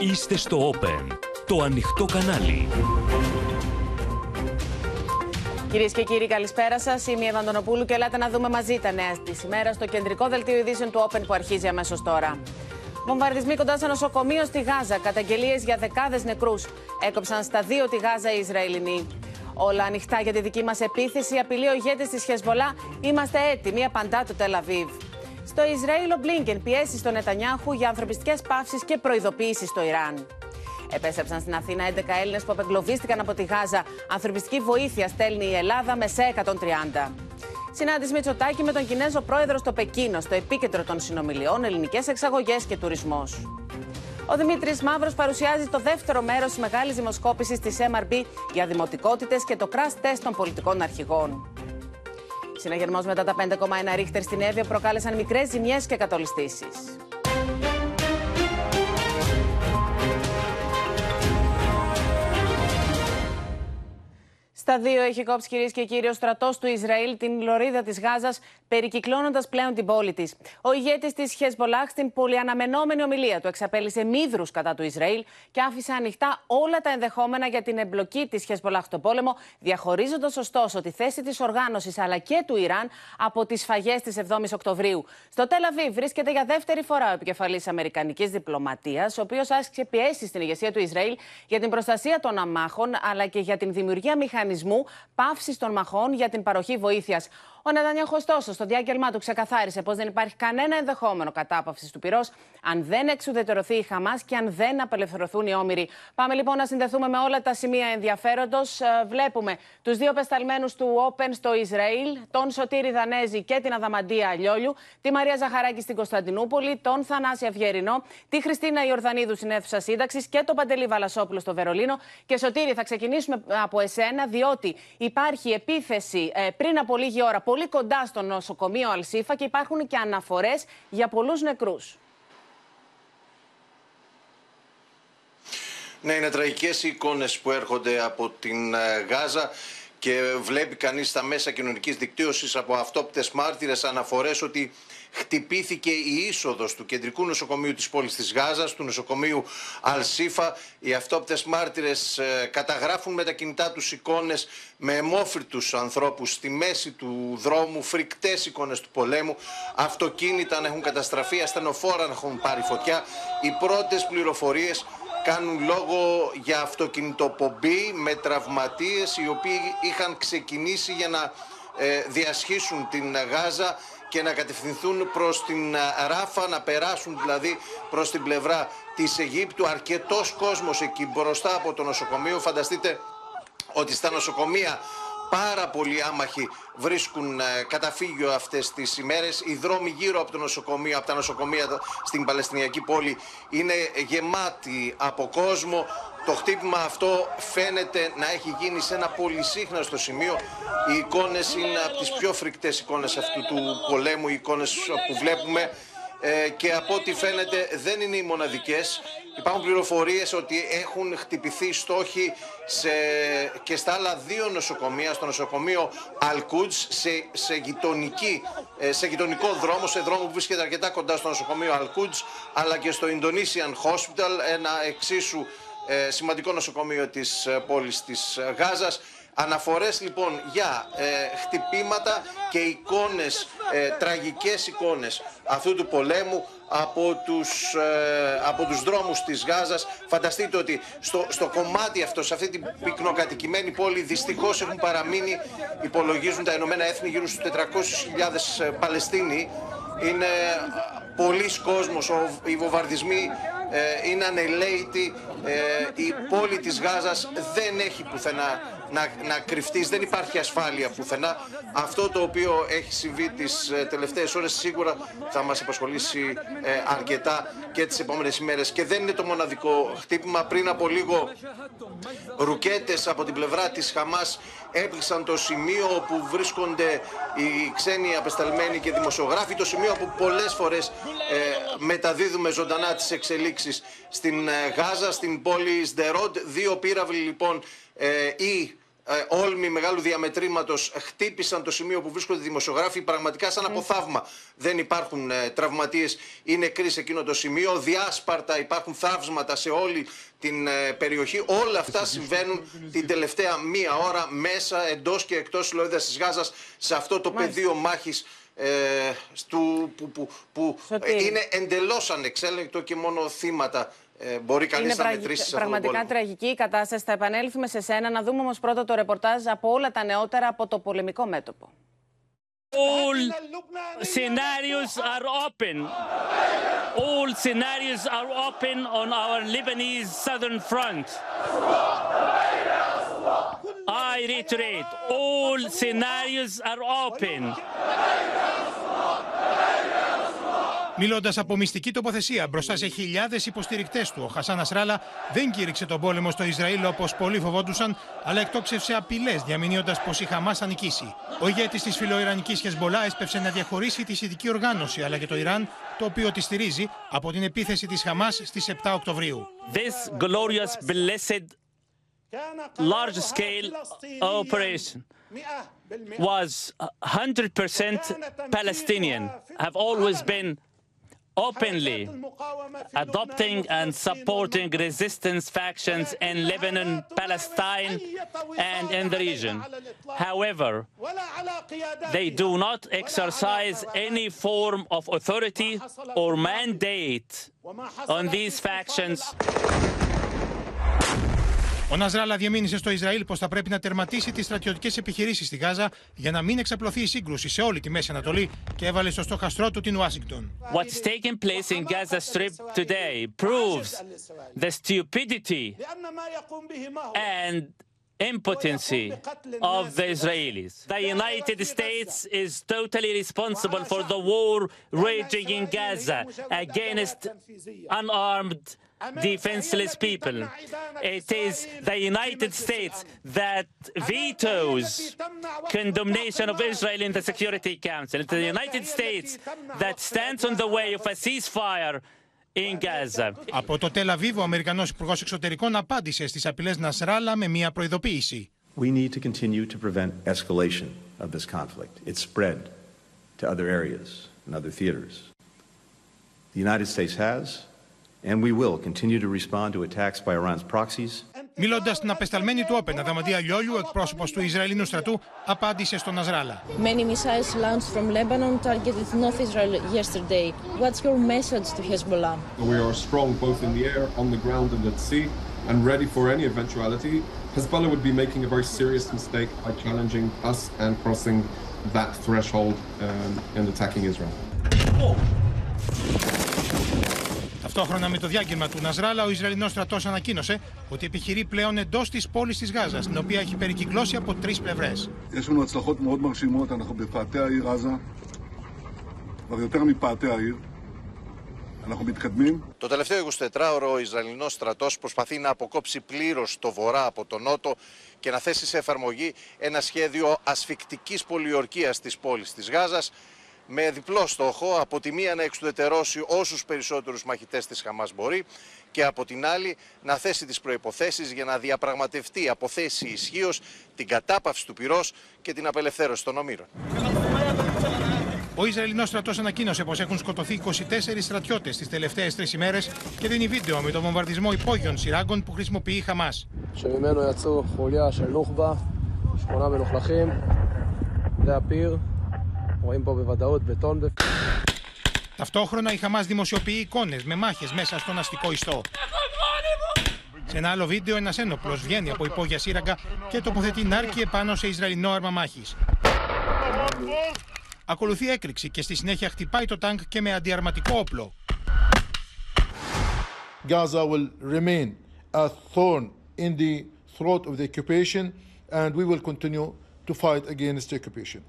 Είστε στο Open, το ανοιχτό κανάλι. Κυρίες και κύριοι, καλησπέρα σας. Είμαι η Ευαντονοπούλου και ελάτε να δούμε μαζί τα νέα της ημέρας στο κεντρικό δελτίο ειδήσεων του Open που αρχίζει αμέσως τώρα. Βομβαρδισμοί κοντά σε νοσοκομείο στη Γάζα. Καταγγελίες για δεκάδες νεκρούς. Έκοψαν στα δύο τη Γάζα οι Ισραηλινοί. Όλα ανοιχτά για τη δική μας επίθεση. Απειλεί ο ηγέτης της Χεσβολά. Είμαστε έτοιμοι, απαντά το Τελαβίβ. Στο Ισραήλ, ο Μπλίνκεν πιέσει στον Νετανιάχου για ανθρωπιστικές παύσεις και προειδοποίησεις στο Ιράν. Επέστρεψαν στην Αθήνα 11 Έλληνες που απεγκλωβίστηκαν από τη Γάζα. Ανθρωπιστική βοήθεια στέλνει η Ελλάδα με σε 130. Συνάντηση Μητσοτάκη με τον Κινέζο πρόεδρο στο Πεκίνο, στο επίκεντρο των συνομιλιών, ελληνικές εξαγωγές και τουρισμός. Ο Δημήτρης Μαύρος παρουσιάζει το δεύτερο μέρος της μεγάλης δημοσκόπησης της MRB για δημοτικότητες και το crash test των πολιτικών αρχηγών. Συναγερμός μετά τα 5,1 ρίχτερ στην Εύβοια προκάλεσαν μικρές ζημιές και κατολιστήσεις. Στα δύο έχει κόψει κυρίες και κύριοι ο στρατός του Ισραήλ την λωρίδα της Γάζας, περικυκλώνοντας πλέον την πόλη της. Ο ηγέτης της Χεσμολάχ στην πολυαναμενόμενη ομιλία του εξαπέλυσε μύδρους κατά του Ισραήλ και άφησε ανοιχτά όλα τα ενδεχόμενα για την εμπλοκή της Χεσμολάχ στο πόλεμο, διαχωρίζοντας ωστόσο τη θέση της οργάνωσης αλλά και του Ιράν από τις σφαγέ της 7η Οκτωβρίου. Στο Τελαβή βρίσκεται για δεύτερη φορά ο επικεφαλής Αμερικανικής διπλωματίας, ο οποίος άσκησε πιέσεις στην ηγεσία του Ισραήλ για την προστασία των αμάχων αλλά και για την δημιουργία μηχανισμού μηχανισμού πάυση των μαχών για την παροχή βοήθειας. Ο Νετανιάχου, ωστόσο, στο διάγγελμά του ξεκαθάρισε πως δεν υπάρχει κανένα ενδεχόμενο κατάπαυσης του πυρός αν δεν εξουδετερωθεί η Χαμάς και αν δεν απελευθερωθούν οι όμοιροι. Πάμε λοιπόν να συνδεθούμε με όλα τα σημεία ενδιαφέροντος. Ε, βλέπουμε τους δύο πεσταλμένου του Open στο Ισραήλ, τον Σωτήρη Δανέζη και την Αδαμαντία Λιόλιου, τη Μαρία Ζαχαράκη στην Κωνσταντινούπολη, τον Θανάση Αυγερινό, τη Χριστίνα Ιορδανίδου στην αίθουσα σύνταξης και τον Παντελή Βαλασόπουλο στο Βερολίνο. Και Σωτήρη, θα ξεκινήσουμε από εσένα, διότι υπάρχει επίθεση ε, πριν από λίγη ώρα πολύ κοντά στο νοσοκομείο Αλσίφα και υπάρχουν και αναφορές για πολλούς νεκρούς. Ναι, είναι τραγικές οι εικόνες που έρχονται από την ε, Γάζα και βλέπει κανείς στα μέσα κοινωνικής δικτύωσης από αυτόπτες μάρτυρες αναφορές ότι χτυπήθηκε η είσοδος του κεντρικού νοσοκομείου της πόλης της Γάζας, του νοσοκομείου Αλσίφα. Οι αυτόπτες μάρτυρες ε, καταγράφουν με τα κινητά τους εικόνες με αιμόφυρτους ανθρώπους στη μέση του δρόμου, φρικτές εικόνες του πολέμου, αυτοκίνητα να έχουν καταστραφεί, ασθενοφόρα να έχουν πάρει φωτιά. Οι πρώτες πληροφορίες κάνουν λόγο για αυτοκινητοπομπή με τραυματίες οι οποίοι είχαν ξεκινήσει για να ε, διασχίσουν την Γάζα και να κατευθυνθούν προς την Ράφα, να περάσουν δηλαδή προς την πλευρά της Αιγύπτου. Αρκετός κόσμος εκεί μπροστά από το νοσοκομείο. Φανταστείτε ότι στα νοσοκομεία πάρα πολλοί άμαχοι βρίσκουν καταφύγιο αυτές τις ημέρες. Οι δρόμοι γύρω από το νοσοκομείο, από τα νοσοκομεία στην Παλαιστινιακή πόλη είναι γεμάτοι από κόσμο. Το χτύπημα αυτό φαίνεται να έχει γίνει σε ένα πολυσύχναστο σημείο. Οι εικόνες είναι από τις πιο φρικτές εικόνες αυτού του πολέμου, οι εικόνες που βλέπουμε ε, και από ό,τι φαίνεται δεν είναι οι μοναδικές. Υπάρχουν πληροφορίες ότι έχουν χτυπηθεί στόχοι σε, και στα άλλα δύο νοσοκομεία, στο νοσοκομείο Αλκούτς, σε, σε, γειτονική, ε, σε γειτονικό δρόμο, σε δρόμο που βρίσκεται αρκετά κοντά στο νοσοκομείο Αλκούτς, αλλά και στο Indonesian Hospital, ένα εξίσου ε, σημαντικό νοσοκομείο της ε, πόλης της ε, Γάζας. Αναφορές λοιπόν για χτυπήματα και εικόνες, ε, τραγικές εικόνες αυτού του πολέμου από τους, από τους δρόμους της Γάζας. Φανταστείτε ότι στο, στο κομμάτι αυτό, σε αυτή την πυκνοκατοικημένη πόλη, δυστυχώς έχουν παραμείνει, υπολογίζουν τα Ηνωμένα Έθνη, γύρω στους 400.000 Παλαιστίνοι. Είναι πολλοί κόσμος, οι βομβαρδισμοί ε, είναι ανελαίτη. Ε, η πόλη της Γάζας δεν έχει πουθενά να, να κρυφτείς, δεν υπάρχει ασφάλεια πουθενά. Αυτό το οποίο έχει συμβεί τις ε, τελευταίες ώρες σίγουρα θα μας απασχολήσει ε, αρκετά και τις επόμενες ημέρες. Και δεν είναι το μοναδικό χτύπημα. Πριν από λίγο ρουκέτες από την πλευρά της Χαμάς έπληξαν το σημείο όπου βρίσκονται οι ξένοι απεσταλμένοι και δημοσιογράφοι, το σημείο που πολλές φορές ε, μεταδίδουμε ζωντανά τις εξελίξεις στην Γάζα, στην πόλη Σντερόντ. Δύο πύραυλοι λοιπόν ε, ή ε, όλμοι μεγάλου διαμετρήματος χτύπησαν το σημείο που βρίσκονται οι δημοσιογράφοι. Πραγματικά σαν από θαύμα δεν υπάρχουν ε, τραυματίες ή νεκροί σε εκείνο το σημείο. Διάσπαρτα υπάρχουν θαύσματα σε όλη την ε, περιοχή. Όλα αυτά συμβαίνουν την τελευταία μία ώρα μέσα, εντός και εκτός τη Λωρίδα της Γάζας σε αυτό το πεδίο μάχης. Ε, που, που, που είναι εντελώς ανεξέλεγκτο και μόνο θύματα ε, μπορεί κανείς να μετρήσει σε Πραγματικά τραγική η κατάσταση. Θα επανέλθουμε σε σένα. Να δούμε όμως πρώτα το ρεπορτάζ από όλα τα νεότερα από το πολεμικό μέτωπο. All scenarios are open. All scenarios are open on our Lebanese southern front. I reiterate, all scenarios are open. Μιλώντας από μυστική τοποθεσία μπροστά σε χιλιάδες υποστηρικτές του, ο Χασάν Ασράλα δεν κήρυξε τον πόλεμο στο Ισραήλ όπως πολλοί φοβόντουσαν, αλλά εκτόξευσε απειλές, διαμηνύοντας πως η Χαμάς θα νικήσει. Ο ηγέτης της φιλοϊρανικής Χεσμολά έσπευσε να διαχωρίσει τη σχετική οργάνωση αλλά και το Ιράν, το οποίο τη στηρίζει από την επίθεση της Χαμάς στις 7 Οκτωβρίου. This glorious, blessed, large scale operation was 100% Palestinian, have always been openly adopting and supporting resistance factions in Lebanon, Palestine, and in the region. However, they do not exercise any form of authority or mandate on these factions. Ο Ναζράλα διαμήνυσε στο Ισραήλ πως θα πρέπει να τερματίσει τις στρατιωτικές επιχειρήσεις στη Γάζα για να μην εξαπλωθεί η σύγκρουση σε όλη τη Μέση Ανατολή και έβαλε στο στόχαστρό του την Ουάσιγκτον. What's taking place in Gaza Strip today proves the stupidity and impotency of the Israelis. The United States is totally responsible for the war raging in Gaza against unarmed defenseless people. It is the United States that vetoes condemnation of Israel in the Security Council. It's the United States that stands on the way of a ceasefire in Gaza. Από το Τελαβίβο, ο Αμερικανός Υπουργός Εξωτερικών απάντησε στις απειλές Νασράλα με μια προειδοποίηση. We need to continue to prevent escalation of this conflict. It's spread to other areas and other theaters. The United States has and we will continue to respond to attacks by Iran's proxies. Μιλώντα στην απεσταλμένη του όπεν, Αδαμαντία Λιόλιου, εκπρόσωπο του Ισραηλινού στρατού, απάντησε στον Ναζράλα. Many missiles launched from Lebanon targeted North Israel yesterday. What's your message to Hezbollah? We are strong both in the air, on the ground, and at sea, and ready for any eventuality. Hezbollah would be making a very serious mistake by challenging us and crossing that threshold um, and attacking Israel. Ταυτόχρονα με το διάγγελμα του Ναζράλα, ο Ισραηλινός στρατός ανακοίνωσε ότι επιχειρεί πλέον εντός της πόλης της Γάζας, την οποία έχει περικυκλώσει από τρεις πλευρές. Το τελευταίο 24ωρο ο Ισραηλινός στρατός προσπαθεί να αποκόψει πλήρως το βορρά από τον νότο και να θέσει σε εφαρμογή ένα σχέδιο ασφικτικής πολιορκίας της πόλης της Γάζας με διπλό στόχο, από τη μία να εξουδετερώσει όσους περισσότερους μαχητές της Χαμάς μπορεί και από την άλλη να θέσει τις προϋποθέσεις για να διαπραγματευτεί από θέση ισχύως την κατάπαυση του πυρός και την απελευθέρωση των ομήρων. Ο Ισραηλινός στρατός ανακοίνωσε πως έχουν σκοτωθεί 24 στρατιώτες τις τελευταίες τρεις ημέρες και δίνει βίντεο με τον βομβαρδισμό υπόγειων σειράγκων που χρησιμοποιεί η Χαμάς. Ταυτόχρονα η Χαμάς δημοσιοποιεί εικόνες με μάχες μέσα στον αστικό ιστό. Σε ένα άλλο βίντεο ένας ένοπλος βγαίνει από υπόγεια σύραγγα και τοποθετεί νάρκη επάνω σε Ισραηλινό άρμα μάχης. Ακολουθεί έκρηξη και στη συνέχεια χτυπάει το τάγκ και με αντιαρματικό όπλο. Gaza will remain a thorn in the throat of the occupation and we will continue to fight against the occupation.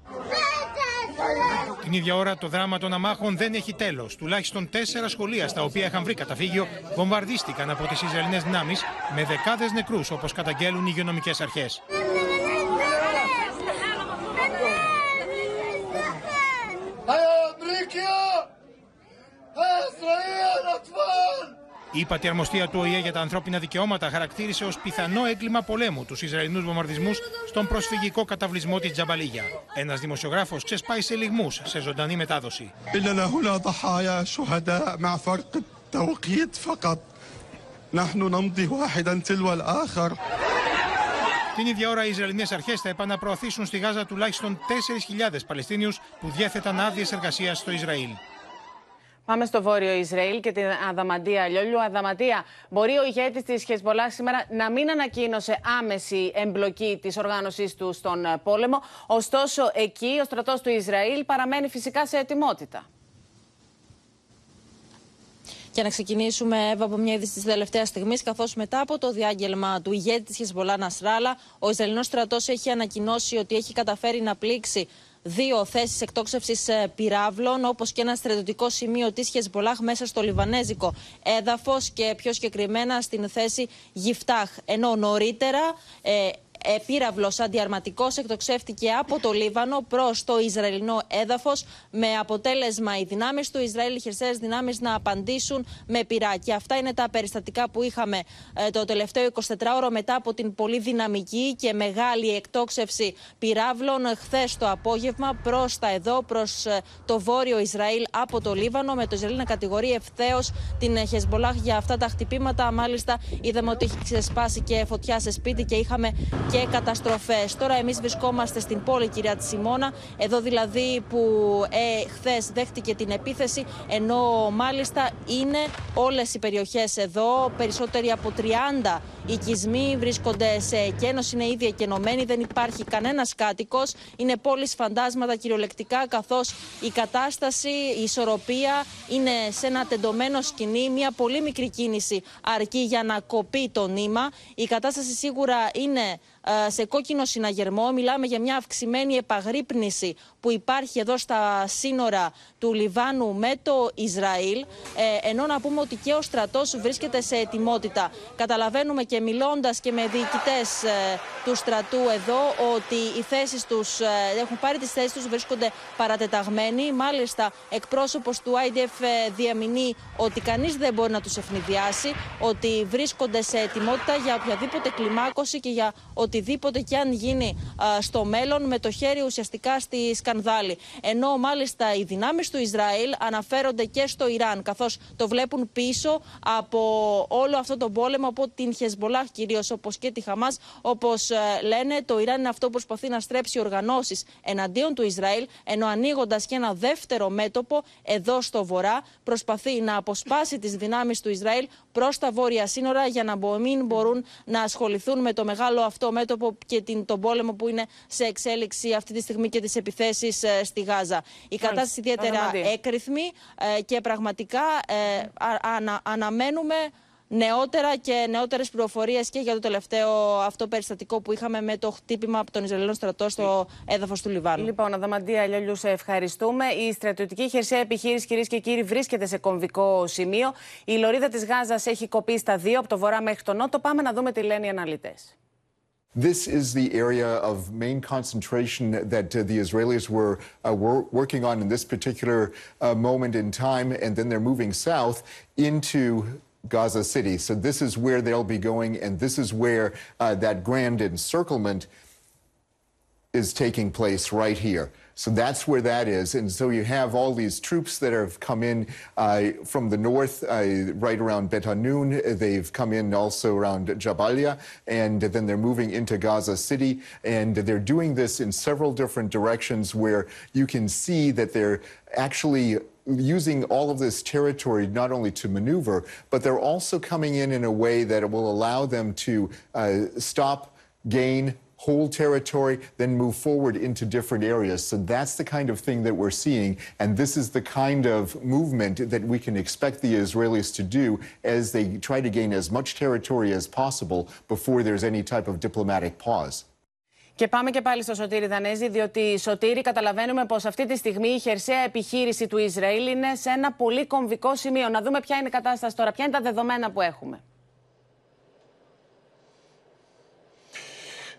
Την ίδια ώρα το δράμα των αμάχων δεν έχει τέλος. Τουλάχιστον τέσσερα σχολεία στα οποία είχαν βρει καταφύγιο βομβαρδίστηκαν από τις Ισραηλινές δυνάμεις με δεκάδες νεκρούς όπως καταγγέλουν οι υγειονομικές αρχές. Η πατιαρμοστία του ΟΗΕ για τα ανθρώπινα δικαιώματα χαρακτήρισε ως πιθανό έγκλημα πολέμου τους Ισραηλινούς βομβαρδισμούς στον προσφυγικό καταβλισμό της Τζαμπαλίγια. Ένας δημοσιογράφος ξεσπάει σε λιγμούς σε ζωντανή μετάδοση. Την ίδια ώρα, οι Ισραηλινές αρχές θα επαναπροωθήσουν στη Γάζα τουλάχιστον 4.000 Παλαιστίνιους που διέθεταν άδειες εργασίας στο Ισραήλ. Πάμε στο βόρειο Ισραήλ και την Αδαμαντία Λιόλιου. Αδαμαντία, μπορεί ο ηγέτης της Χεσμολάς σήμερα να μην ανακοίνωσε άμεση εμπλοκή της οργάνωσής του στον πόλεμο. Ωστόσο, εκεί ο στρατός του Ισραήλ παραμένει φυσικά σε ετοιμότητα. Και να ξεκινήσουμε, Εύα, από μια είδηση της τελευταίας στιγμής, καθώς μετά από το διάγγελμα του ηγέτη της Χεσμολά Νασράλα, ο Ισραηλινός στρατός έχει ανακοινώσει ότι έχει καταφέρει να πλήξει δύο θέσεις εκτόξευσης ε, πυράβλων, όπως και ένα στρατιωτικό σημείο της Χεσμολάχ μέσα στο Λιβανέζικο έδαφος και πιο συγκεκριμένα στην θέση Γιφτάχ. Ενώ νωρίτερα ε, ε, πύραυλο αντιαρματικός εκτοξεύτηκε από το Λίβανο προς το Ισραηλινό έδαφος, με αποτέλεσμα οι δυνάμεις του Ισραήλ, οι χερσαίες δυνάμεις, να απαντήσουν με πυρά. αυτά είναι τα περιστατικά που είχαμε ε, το τελευταίο 24ωρο μετά από την πολύ δυναμική και μεγάλη εκτόξευση πυράβλων χθες το απόγευμα προς τα εδώ, προς ε, το βόρειο Ισραήλ από το Λίβανο, με το Ισραήλ να κατηγορεί ευθέως την Χεσμολάχ για αυτά τα χτυπήματα. Μάλιστα, είδαμε ότι έχει ξεσπάσει και φωτιά σε σπίτι και είχαμε και καταστροφές. Τώρα εμείς βρισκόμαστε στην πόλη κυρία Τσιμώνα, εδώ δηλαδή που ε, χθες δέχτηκε την επίθεση, ενώ μάλιστα είναι όλες οι περιοχές εδώ, περισσότεροι από 30 οικισμοί βρίσκονται σε εκένωση, είναι ήδη εκενωμένοι, δεν υπάρχει κανένας κάτοικος. Είναι πόλει φαντάσματα κυριολεκτικά, καθώς η κατάσταση, η ισορροπία είναι σε ένα τεντωμένο σκηνή. Μια πολύ μικρή κίνηση αρκεί για να κοπεί το νήμα. Η κατάσταση σίγουρα είναι ε, σε κόκκινο συναγερμό. Μιλάμε για μια αυξημένη επαγρύπνηση που υπάρχει εδώ στα σύνορα του Λιβάνου με το Ισραήλ. Ε, ενώ να πούμε ότι και ο στρατός βρίσκεται σε ετοιμότητα. Καταλαβαίνουμε και μιλώντας και με διοικητές ε, του στρατού εδώ ότι οι θέσεις τους έχουν πάρει τις θέσεις τους, βρίσκονται παρατεταγμένοι. Μάλιστα, εκπρόσωπος του IDF διαμηνεί ότι κανείς δεν μπορεί να τους ευνηδιάσει, ότι βρίσκονται σε ετοιμότητα για οποιαδήποτε κλιμάκωση και για οτιδήποτε και αν γίνει στο μέλλον με το χέρι ουσιαστικά στη σκανδάλη. Ενώ μάλιστα οι δυνάμεις του Ισραήλ αναφέρονται και στο Ιράν, καθώς το βλέπουν πίσω από όλο αυτό το πόλεμο, από την Χεσμολάχ κυρίως, όπως και τη Χαμάς. Όπως ε, λένε, το Ιράν είναι αυτό που προσπαθεί να στρέψει οργανώσεις εναντίον του Ισραήλ, ενώ ανοίγοντας και ένα δεύτερο μέτωπο εδώ στο βορρά, προσπαθεί να αποσπάσει τις δυνάμεις του Ισραήλ προς τα βόρεια σύνορα για να μην μπορούν να ασχοληθούν με το μεγάλο αυτό μέτωπο και την, τον πόλεμο που είναι σε εξέλιξη αυτή τη στιγμή και τις επιθέσεις ε, στη Γάζα. Η κατάσταση ιδιαίτερα έκρηθμη ε, και πραγματικά ε, ανα, αναμένουμε νεότερα και νεότερες πληροφορίες και για το τελευταίο αυτό περιστατικό που είχαμε με το χτύπημα από τον Ισραηλινό στρατό στο έδαφος του Λιβάνου. Λοιπόν, Αδαμαντία Λιόλιου, σε ευχαριστούμε. Η στρατιωτική χερσαία επιχείρηση, κυρίες και κύριοι, βρίσκεται σε κομβικό σημείο. Η λωρίδα της Γάζας έχει κοπεί στα δύο, από το βορρά μέχρι τον νότο. Πάμε να δούμε τι λένε οι αναλυτές. This is the area of main concentration that uh, the Israelis were, uh, were, working on in this particular uh, moment in time, and then they're moving south into Gaza City. So this is where they'll be going, and this is where uh, that grand encirclement is taking place right here. So that's where that is. And so you have all these troops that have come in uh, from the north, uh, right around Bet Hanoun. They've come in also around Jabalia, and then they're moving into Gaza City. And they're doing this in several different directions where you can see that they're actually using all of this territory not only to maneuver, but they're also coming in in a way that will allow them to uh, stop, gain, hold territory, then move forward into different areas. So that's the kind of thing that we're seeing. And this is the kind of movement that we can expect the Israelis to do as they try to gain as much territory as possible before there's any type of diplomatic pause. Και πάμε και πάλι στο Σωτήρι Δανέζη, διότι Σωτήρι καταλαβαίνουμε πως αυτή τη στιγμή η χερσαία επιχείρηση του Ισραήλ είναι σε ένα πολύ κομβικό σημείο. Να δούμε ποια είναι η κατάσταση τώρα, ποια είναι τα δεδομένα που έχουμε.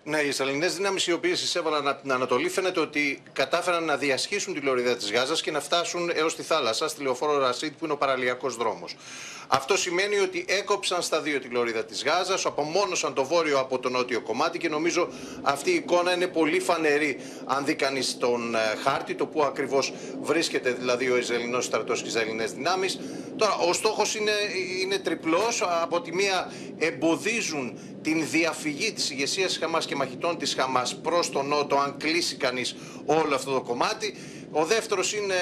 Ναι, οι Ισραηλινές δυνάμεις οι οποίες εισέβαλαν από την Ανατολή φαίνεται ότι κατάφεραν να διασχίσουν τη λωρίδα της Γάζας και να φτάσουν έως τη θάλασσα, στη λεωφόρο Ρασίτ, που είναι ο παραλιακός δρόμος. Αυτό σημαίνει ότι έκοψαν στα δύο τη λωρίδα της Γάζας, απομόνωσαν το βόρειο από το νότιο κομμάτι και νομίζω αυτή η εικόνα είναι πολύ φανερή. Αν δει κανείς τον ε, χάρτη, το που ακριβώς βρίσκεται δηλαδή ο Ισραηλινός στρατός και οι Ισραηλινές δυνάμεις. Τώρα, ο στόχος είναι, είναι τριπλός. Από τη μία εμποδίζουν την διαφυγή της ηγεσίας Χαμάς και μαχητών της Χαμάς προς τον Νότο αν κλείσει κανείς όλο αυτό το κομμάτι. Ο δεύτερος είναι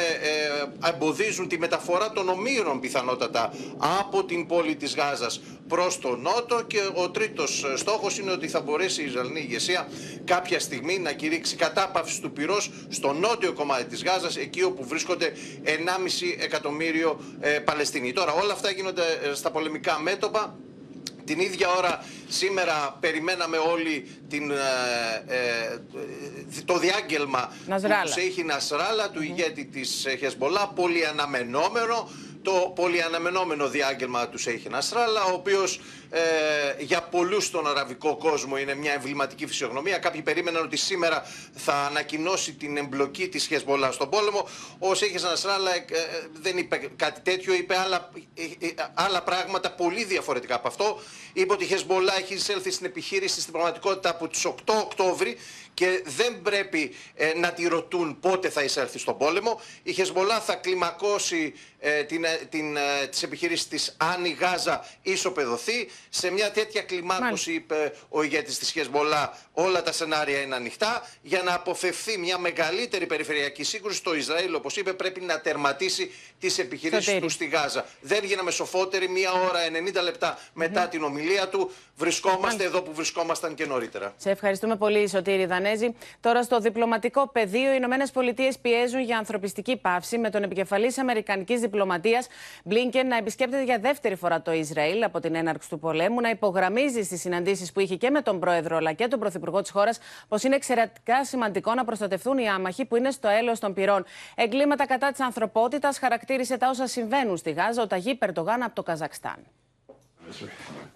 ε, εμποδίζουν τη μεταφορά των ομήρων πιθανότατα από την πόλη της Γάζας προς τον Νότο και ο τρίτος στόχος είναι ότι θα μπορέσει η Ισραηλινή ηγεσία κάποια στιγμή να κηρύξει κατάπαυση του πυρός στο νότιο κομμάτι της Γάζας εκεί όπου βρίσκονται 1,5 εκατομμύριο ε, Παλαιστίνοι. Τώρα όλα αυτά γίνονται ε, στα πολεμικά μέτωπα την ίδια ώρα σήμερα περιμέναμε όλοι την, ε, ε, το διάγγελμα Νασράλα. του Σέιχη Νασράλα, του ηγέτη της Χεσμολά, πολύ αναμενόμενο το πολυαναμενόμενο διάγγελμα του Σέιχη Ναστράλα, ο οποίος ε, για πολλούς στον αραβικό κόσμο είναι μια εμβληματική φυσιογνωμία. Κάποιοι περίμεναν ότι σήμερα θα ανακοινώσει την εμπλοκή της Χεσμολάς στον πόλεμο. Ο Σέιχη Ναστράλα ε, δεν είπε κάτι τέτοιο, είπε άλλα, ε, ε, άλλα πράγματα πολύ διαφορετικά από αυτό. Είπε ότι η Χεσμολά έχει εισέλθει στην επιχείρηση στην πραγματικότητα από τις 8 Οκτώβρη και δεν πρέπει ε, να τη ρωτούν πότε θα εισέλθει στον πόλεμο. Η Χεσμολά θα κλιμακώσει ε, την, ε, την, ε, τις επιχειρήσεις της αν η Γάζα ισοπεδωθεί. Σε μια τέτοια κλιμάκωση, είπε ο ηγέτης της Χεσμολά, όλα τα σενάρια είναι ανοιχτά. Για να αποφευθεί μια μεγαλύτερη περιφερειακή σύγκρουση, το Ισραήλ, όπως είπε, πρέπει να τερματίσει τις επιχειρήσεις τους στη Γάζα. Δεν γίναμε σοφότεροι μία ώρα 90 λεπτά μετά την ομιλία του. Βρισκόμαστε εδώ που βρισκόμασταν και νωρίτερα. Σε ευχαριστούμε πολύ, Σωτήρη Δανέζη. Τώρα στο διπλωματικό πεδίο, οι Ηνωμένες Πολιτείες πιέζουν για ανθρωπιστική πάυση με τον επικεφαλής Αμερικανικής διπλωματίας Μπλίνκεν να επισκέπτεται για δεύτερη φορά το Ισραήλ από την έναρξη του πολέμου, να υπογραμμίζει στις συναντήσεις που είχε και με τον Πρόεδρο αλλά και τον Πρωθυπουργό της χώρας πως είναι εξαιρετικά σημαντικό να προστατευτούν οι άμαχοι που είναι στο έλεος των πυρών. Εγκλήματα κατά της ανθρωπότητας χαρακτήρισε τα όσα συμβαίνουν στη Γάζα ο Ταγίπ Ερντογάν από το Καζακστάν.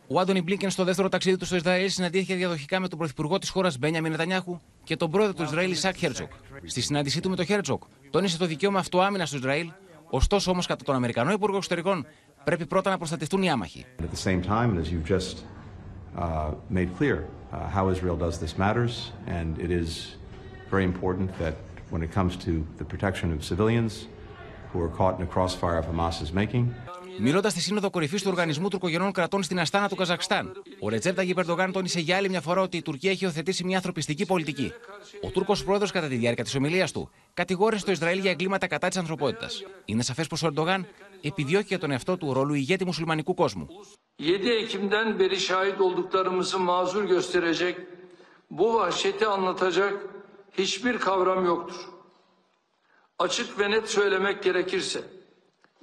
Ο Άντονι Μπλίνκεν στο δεύτερο ταξίδι του στο Ισραήλ συναντήθηκε διαδοχικά με τον πρωθυπουργό της χώρας Μπένιαμιν Νετανιάχου και τον πρόεδρο του Ισραήλ Ισαάκ Χέρτσοκ. Στη συνάντησή του με τον Χέρτσοκ, τόνισε το δικαίωμα αυτοάμυνας του Ισραήλ, ωστόσο όμως κατά τον Αμερικανό Υπουργό Εξωτερικών πρέπει πρώτα να προστατευτούν οι άμαχοι. At the same time, as you've just uh, made clear, uh, how Israel does this matters, and it is very important that when it comes to the protection of civilians who are caught in a crossfire of Hamas's making, Μιλώντας στη Σύνοδο Κορυφής του Οργανισμού Τουρκογενών Κρατών στην Αστάνα του Καζακστάν, ο Ρετζέπ Ταγί Περντογάν τόνισε για άλλη μια φορά ότι η Τουρκία έχει υιοθετήσει μια ανθρωπιστική πολιτική. Ο Τούρκος πρόεδρος, κατά τη διάρκεια της ομιλίας του, κατηγόρησε το Ισραήλ για εγκλήματα κατά της ανθρωπότητας. Είναι σαφές πως ο Ερντογάν επιδιώκει για τον εαυτό του ρόλου ηγέτη μουσουλμανικού κόσμου. 7 Ekim'den beri şahit olduklarımızı mazur gösterecek, bu vahşeti anlatacak hiçbir kavram yoktur. Açık ve net söylemek gerekirse,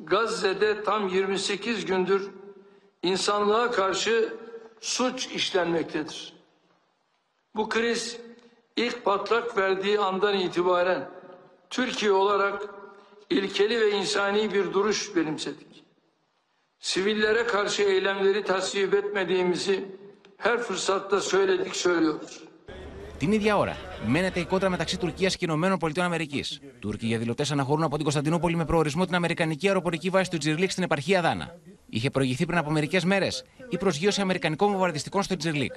Gazze'de tam 28 gündür insanlığa karşı suç işlenmektedir. Bu kriz ilk patlak verdiği andan itibaren Türkiye olarak ilkeli ve insani bir duruş benimsedik. Sivillere karşı eylemleri tasvip etmediğimizi her fırsatta söyledik söylüyoruz. Την ίδια ώρα, μένεται η κόντρα μεταξύ Τουρκίας και Ηνωμένων Πολιτειών Αμερικής. Τούρκοι διαδηλωτές αναχωρούν από την Κωνσταντινούπολη με προορισμό την Αμερικανική αεροπορική βάση του Τζιρλίκ στην επαρχία Δάνα. Είχε προηγηθεί πριν από μερικές μέρες η προσγείωση Αμερικανικών βομβαρδιστικών στο Ιντσιρλίκ.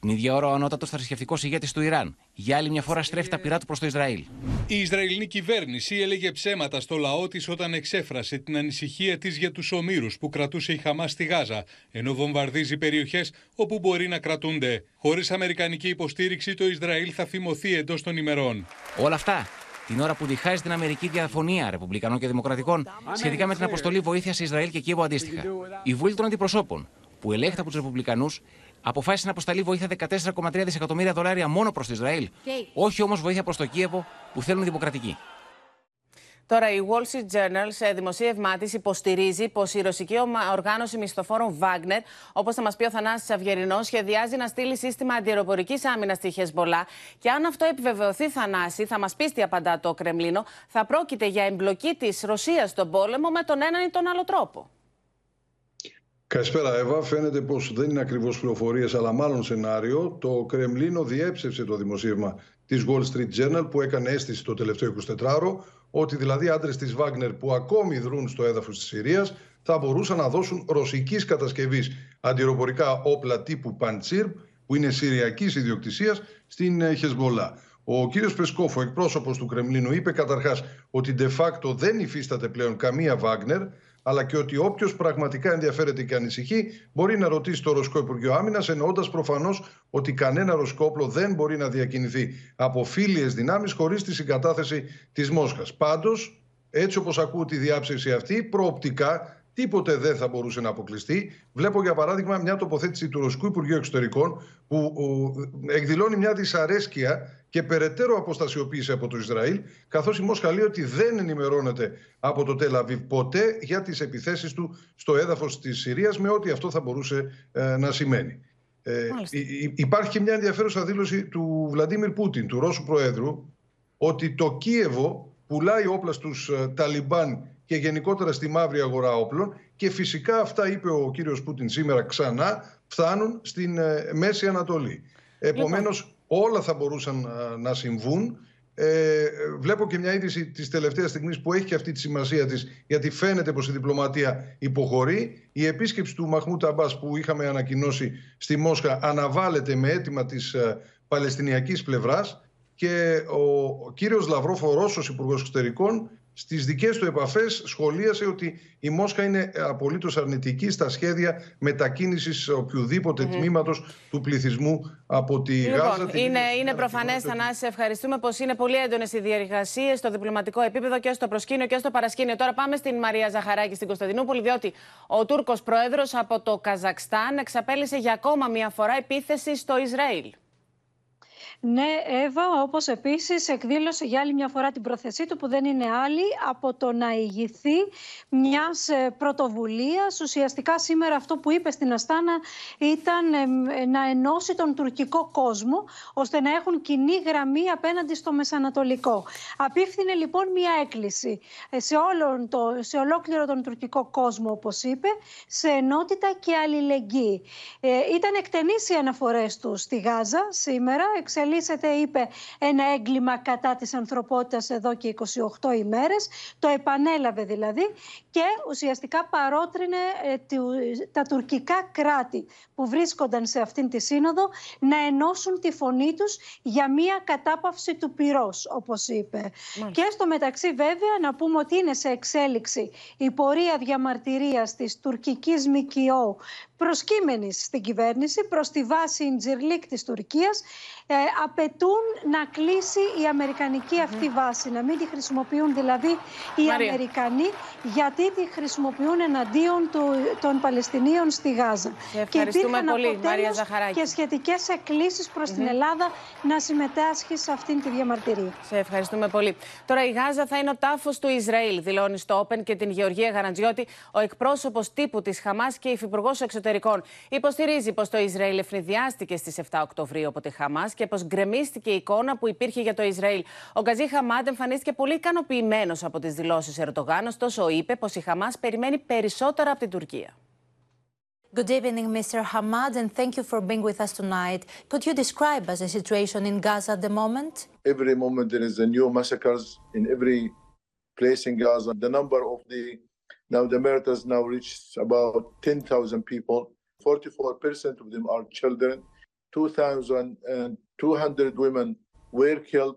Την ίδια ώρα, ο ανώτατος θρησκευτικός ηγέτης του Ιράν για άλλη μια φορά στρέφει τα πυρά του προς το Ισραήλ. Η Ισραηλινή κυβέρνηση έλεγε ψέματα στο λαό της όταν εξέφρασε την ανησυχία της για τους ομήρους που κρατούσε η Χαμάς στη Γάζα, ενώ βομβαρδίζει περιοχές όπου μπορεί να κρατούνται. Χωρίς αμερικανική υποστήριξη, το Ισραήλ θα φημωθεί εντός των ημερών. Όλα αυτά την ώρα που διχάζει την Αμερική διαφωνία Ρεπουμπλικανών και Δημοκρατικών σχετικά με την αποστολή βοήθειας σε Ισραήλ και Κίεβο αντίστοιχα. Η Βουλή των Αντιπροσώπων, που ελέγχεται από τους Ρεπουμπλικανούς, αποφάσισε να αποσταλεί βοήθεια 14,3 δισεκατομμύρια δολάρια μόνο προς το Ισραήλ, όχι όμως βοήθεια προς το Κίεβο που θέλουν δημοκρατική. Τώρα, η Wall Street Journal σε δημοσίευμά της υποστηρίζει πως η ρωσική ομα- οργάνωση μισθοφόρων Wagner, όπως θα μας πει ο Θανάσης Αυγερινό, σχεδιάζει να στείλει σύστημα αντιεροπορικής άμυνας στη Χεσμολά. Και αν αυτό επιβεβαιωθεί, Θανάση, θα μας πεις τι απαντά το Κρεμλίνο, θα πρόκειται για εμπλοκή της Ρωσίας στον πόλεμο με τον έναν ή τον άλλο τρόπο. Καλησπέρα, Εύα. Φαίνεται πως δεν είναι ακριβώς πληροφορίες, αλλά μάλλον σενάριο. Το Κρεμλίνο διέψευσε το δημοσίευμα της Wall Street Journal που έκανε αίσθηση το τελευταίο 24ωρο ότι δηλαδή άντρες της Βάγνερ που ακόμη δρούν στο έδαφος της Συρίας θα μπορούσαν να δώσουν ρωσικής κατασκευής αντιροπορικά όπλα τύπου Παντσίρ, που είναι συριακής ιδιοκτησίας, στην ε, Χεσμολά. Ο κύριος Πεσκόφ, ο εκπρόσωπος του Κρεμλίνου, είπε καταρχάς ότι de facto δεν υφίσταται πλέον καμία Βάγνερ, αλλά και ότι όποιος πραγματικά ενδιαφέρεται και ανησυχεί μπορεί να ρωτήσει το Ρωσικό Υπουργείο Άμυνας, εννοώντας προφανώς ότι κανένα ρωσικό όπλο δεν μπορεί να διακινηθεί από φίλιες δυνάμεις χωρίς τη συγκατάθεση της Μόσχας. Πάντως, έτσι όπως ακούω τη διάψευση αυτή, προοπτικά τίποτε δεν θα μπορούσε να αποκλειστεί. Βλέπω για παράδειγμα μια τοποθέτηση του Ρωσικού Υπουργείου Εξωτερικών που εκδηλώνει μια δυσαρέσκεια και περαιτέρω αποστασιοποίηση από το Ισραήλ, καθώς η Μόσχα λέει ότι δεν ενημερώνεται από το Τελαβίβ ποτέ για τις επιθέσεις του στο έδαφος της Συρίας, με ό,τι αυτό θα μπορούσε ε, να σημαίνει. Ε, υπάρχει και μια ενδιαφέρουσα δήλωση του Βλαντίμιρ Πούτιν, του Ρώσου Προέδρου, ότι το Κίεβο πουλάει όπλα στους ε, Ταλιμπάν και γενικότερα στη μαύρη αγορά όπλων και φυσικά αυτά είπε ο κύριος Πούτιν σήμερα ξανά φτάνουν στην ε, Μέση Ανατολή. Επομένως όλα θα μπορούσαν να συμβούν. Ε, βλέπω και μια είδηση της τελευταίας στιγμής που έχει και αυτή τη σημασία της, γιατί φαίνεται πως η διπλωματία υποχωρεί. Η επίσκεψη του Μαχμούτ Αμπάς που είχαμε ανακοινώσει στη Μόσχα αναβάλλεται με αίτημα της ε, Παλαιστινιακής πλευράς. Και ο κύριος Λαυρόφ, ο Ρώσος Υπουργός Εξωτερικών, στις δικές του επαφές σχολίασε ότι η Μόσχα είναι απολύτως αρνητική στα σχέδια μετακίνησης οποιοδήποτε mm-hmm. τμήματος του πληθυσμού από τη λοιπόν, Γάζα. Είναι, είναι προφανές, Θανάση, ευχαριστούμε πως είναι πολύ έντονες οι διεργασίες στο διπλωματικό επίπεδο και στο προσκήνιο και στο παρασκήνιο. Τώρα πάμε στην Μαρία Ζαχαράκη στην Κωνσταντινούπολη, διότι ο Τούρκος πρόεδρος από το Καζακστάν εξαπέλυσε για ακόμα μία φορά επίθεση στο Ισραήλ. Ναι, Εύα, όπως επίσης εκδήλωσε για άλλη μια φορά την πρόθεσή του, που δεν είναι άλλη από το να ηγηθεί μιας ε, πρωτοβουλίας. Ουσιαστικά σήμερα αυτό που είπε στην Αστάνα ήταν να ενώσει τον τουρκικό κόσμο, ώστε να έχουν κοινή γραμμή απέναντι στο Μεσανατολικό. Απίφθινε λοιπόν μια έκκληση ε, σε, όλο το, σε ολόκληρο τον τουρκικό κόσμο, όπως είπε, σε ενότητα και αλληλεγγύη. Ε, ήταν εκτενείς οι αναφορές τους στη Γάζα σήμερα, εξελίσσεται, είπε, ένα έγκλημα κατά της ανθρωπότητας εδώ και 28 ημέρες. Το επανέλαβε δηλαδή και ουσιαστικά παρότρινε ε, τα τουρκικά κράτη που βρίσκονταν σε αυτήν τη σύνοδο να ενώσουν τη φωνή τους για μία κατάπαυση του πυρός, όπως είπε. Και στο μεταξύ βέβαια να πούμε ότι είναι σε εξέλιξη η πορεία διαμαρτυρίας της τουρκικής ΜΚΟ προσκύμενης στην κυβέρνηση προς τη βάση Ιντζιρλίκ της Τουρκίας ε, απαιτούν να κλείσει η αμερικανική αυτή βάση, να μην τη χρησιμοποιούν δηλαδή οι Αμερικανοί γιατί τη χρησιμοποιούν εναντίον του, των Παλαιστινίων στη Γάζα. Και υπήρχαν πολύ, Μαρία και σχετικές εκκλήσεις προς την Ελλάδα να συμμετάσχει σε αυτήν τη διαμαρτυρία. Σε ευχαριστούμε πολύ. Τώρα η Γάζα θα είναι ο τάφος του Ισραήλ, δηλώνει στο Open και την Γεωργία Γαραντζιώτη, ο εκπρόσωπος τύπου της Χαμάς και υφυπουργός Εξωτερικών. Υποστηρίζει πως το Ισραήλ ευνηδιάστηκε στις 7 Οκτωβρίου από τη Χαμάς και πως γκρεμίστηκε η εικόνα που υπήρχε για το Ισραήλ. Ο Γκαζί Χαμάντ εμφανίστηκε πολύ ικανοποιημένος από τις δηλώσεις Ερντογάν, ωστόσο είπε πως η Χαμά περιμένει περισσότερα από την Τουρκία. Good evening, Mr. Hamad, and thank you for being with us tonight. Could you describe us the situation in Gaza at the moment? Every moment there is a new massacres in every place in Gaza. The number of the now the murders now reaches about 10,000 people. 44% of them are children. 2,200 women were killed.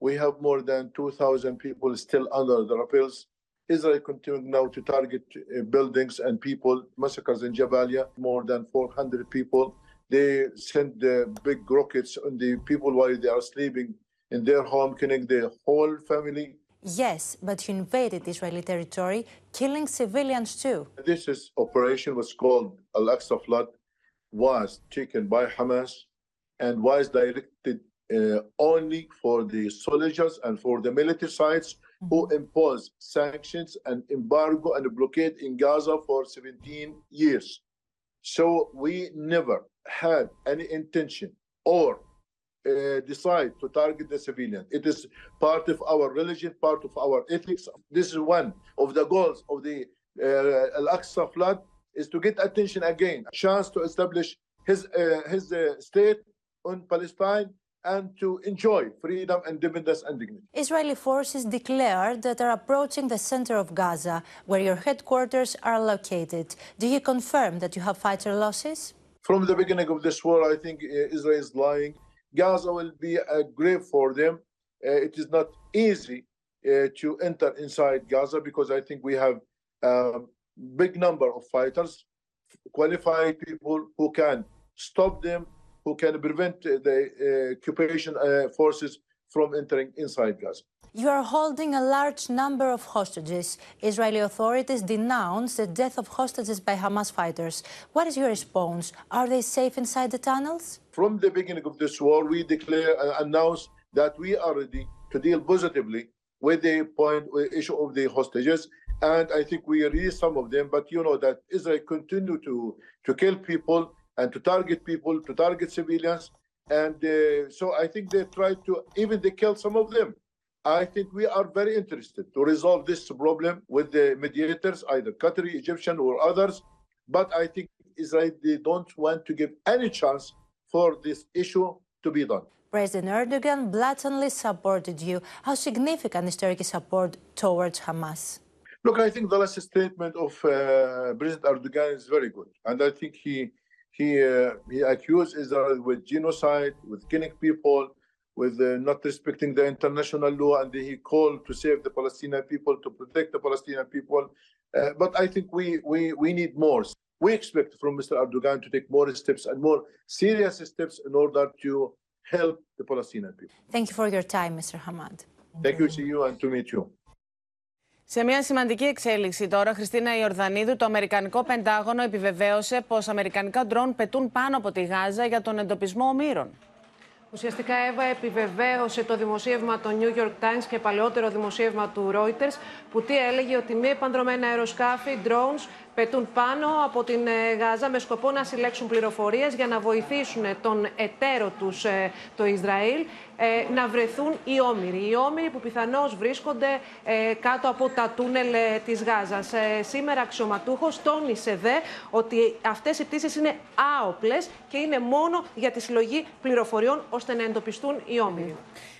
We have more than 2,000 people still under the repels. Israel continuing now to target uh, buildings and people. Massacres in Jabalia, more than 400 people. They send the big rockets on the people while they are sleeping in their home, killing the whole family. Yes, but you invaded Israeli territory, killing civilians too. This is operation was called Al-Aqsa Flood was taken by Hamas and was directed uh, only for the soldiers and for the military sites. Who imposed sanctions and embargo and blockade in Gaza for 17 years. So we never had any intention or uh, decide to target the civilian. It is part of our religion, part of our ethics. This is one of the goals of the uh, Al-Aqsa flood is to get attention again, a chance to establish his uh, his uh, state on Palestine and to enjoy freedom, independence, and dignity. Israeli forces declared that are approaching the center of Gaza, where your headquarters are located. Do you confirm that you have fighter losses? From the beginning of this war, I think uh, Israel is lying. Gaza will be a grave for them. Uh, it is not easy uh, to enter inside Gaza because I think we have a big number of fighters, qualified people who can stop them, who can prevent uh, the uh, occupation uh, forces from entering inside Gaza. You are holding a large number of hostages. Israeli authorities denounce the death of hostages by Hamas fighters. What is your response? Are they safe inside the tunnels? From the beginning of this war, we declare and announce that we are ready to deal positively with the point with issue of the hostages. And I think we release some of them, but you know that Israel continue to, to kill people and to target people, to target civilians. And uh, so I think they try to, even they kill some of them. I think we are very interested to resolve this problem with the mediators, either Qatari, Egyptian, or others. But I think Israel, they don't want to give any chance for this issue to be done. President Erdogan blatantly supported you. How significant is Turkey's support towards Hamas? Look, I think the last statement of uh, President Erdogan is very good, and I think he he uh, he accused Israel with genocide, with killing people, with uh, not respecting the international law, and he called to save the Palestinian people, to protect the Palestinian people. Uh, but I think we we we need more. We expect from Mr. Erdogan to take more steps and more serious steps in order to help the Palestinian people. Thank you for your time, Mr. Hamad. Thank you, see you, and to meet you. Σε μια σημαντική εξέλιξη τώρα, Χριστίνα Ιορδανίδου, το Αμερικανικό Πεντάγωνο επιβεβαίωσε πως Αμερικανικά ντρόν πετούν πάνω από τη Γάζα για τον εντοπισμό ομήρων. Ουσιαστικά, Εύα επιβεβαίωσε το δημοσίευμα του New York Times και παλαιότερο δημοσίευμα του Reuters, που τι έλεγε ότι μη επανδρομένα αεροσκάφη, drones, πετούν πάνω από την Γάζα με σκοπό να συλλέξουν πληροφορίες για να βοηθήσουν τον εταίρο τους, το Ισραήλ, να βρεθούν οι όμοιροι. Οι όμοιροι που πιθανώς βρίσκονται κάτω από τα τούνελ της Γάζας. Σήμερα αξιωματούχος τόνισε δε ότι αυτές οι πτήσεις είναι άοπλες και είναι μόνο για τη συλλογή πληροφοριών ώστε να εντοπιστούν οι όμοιροι.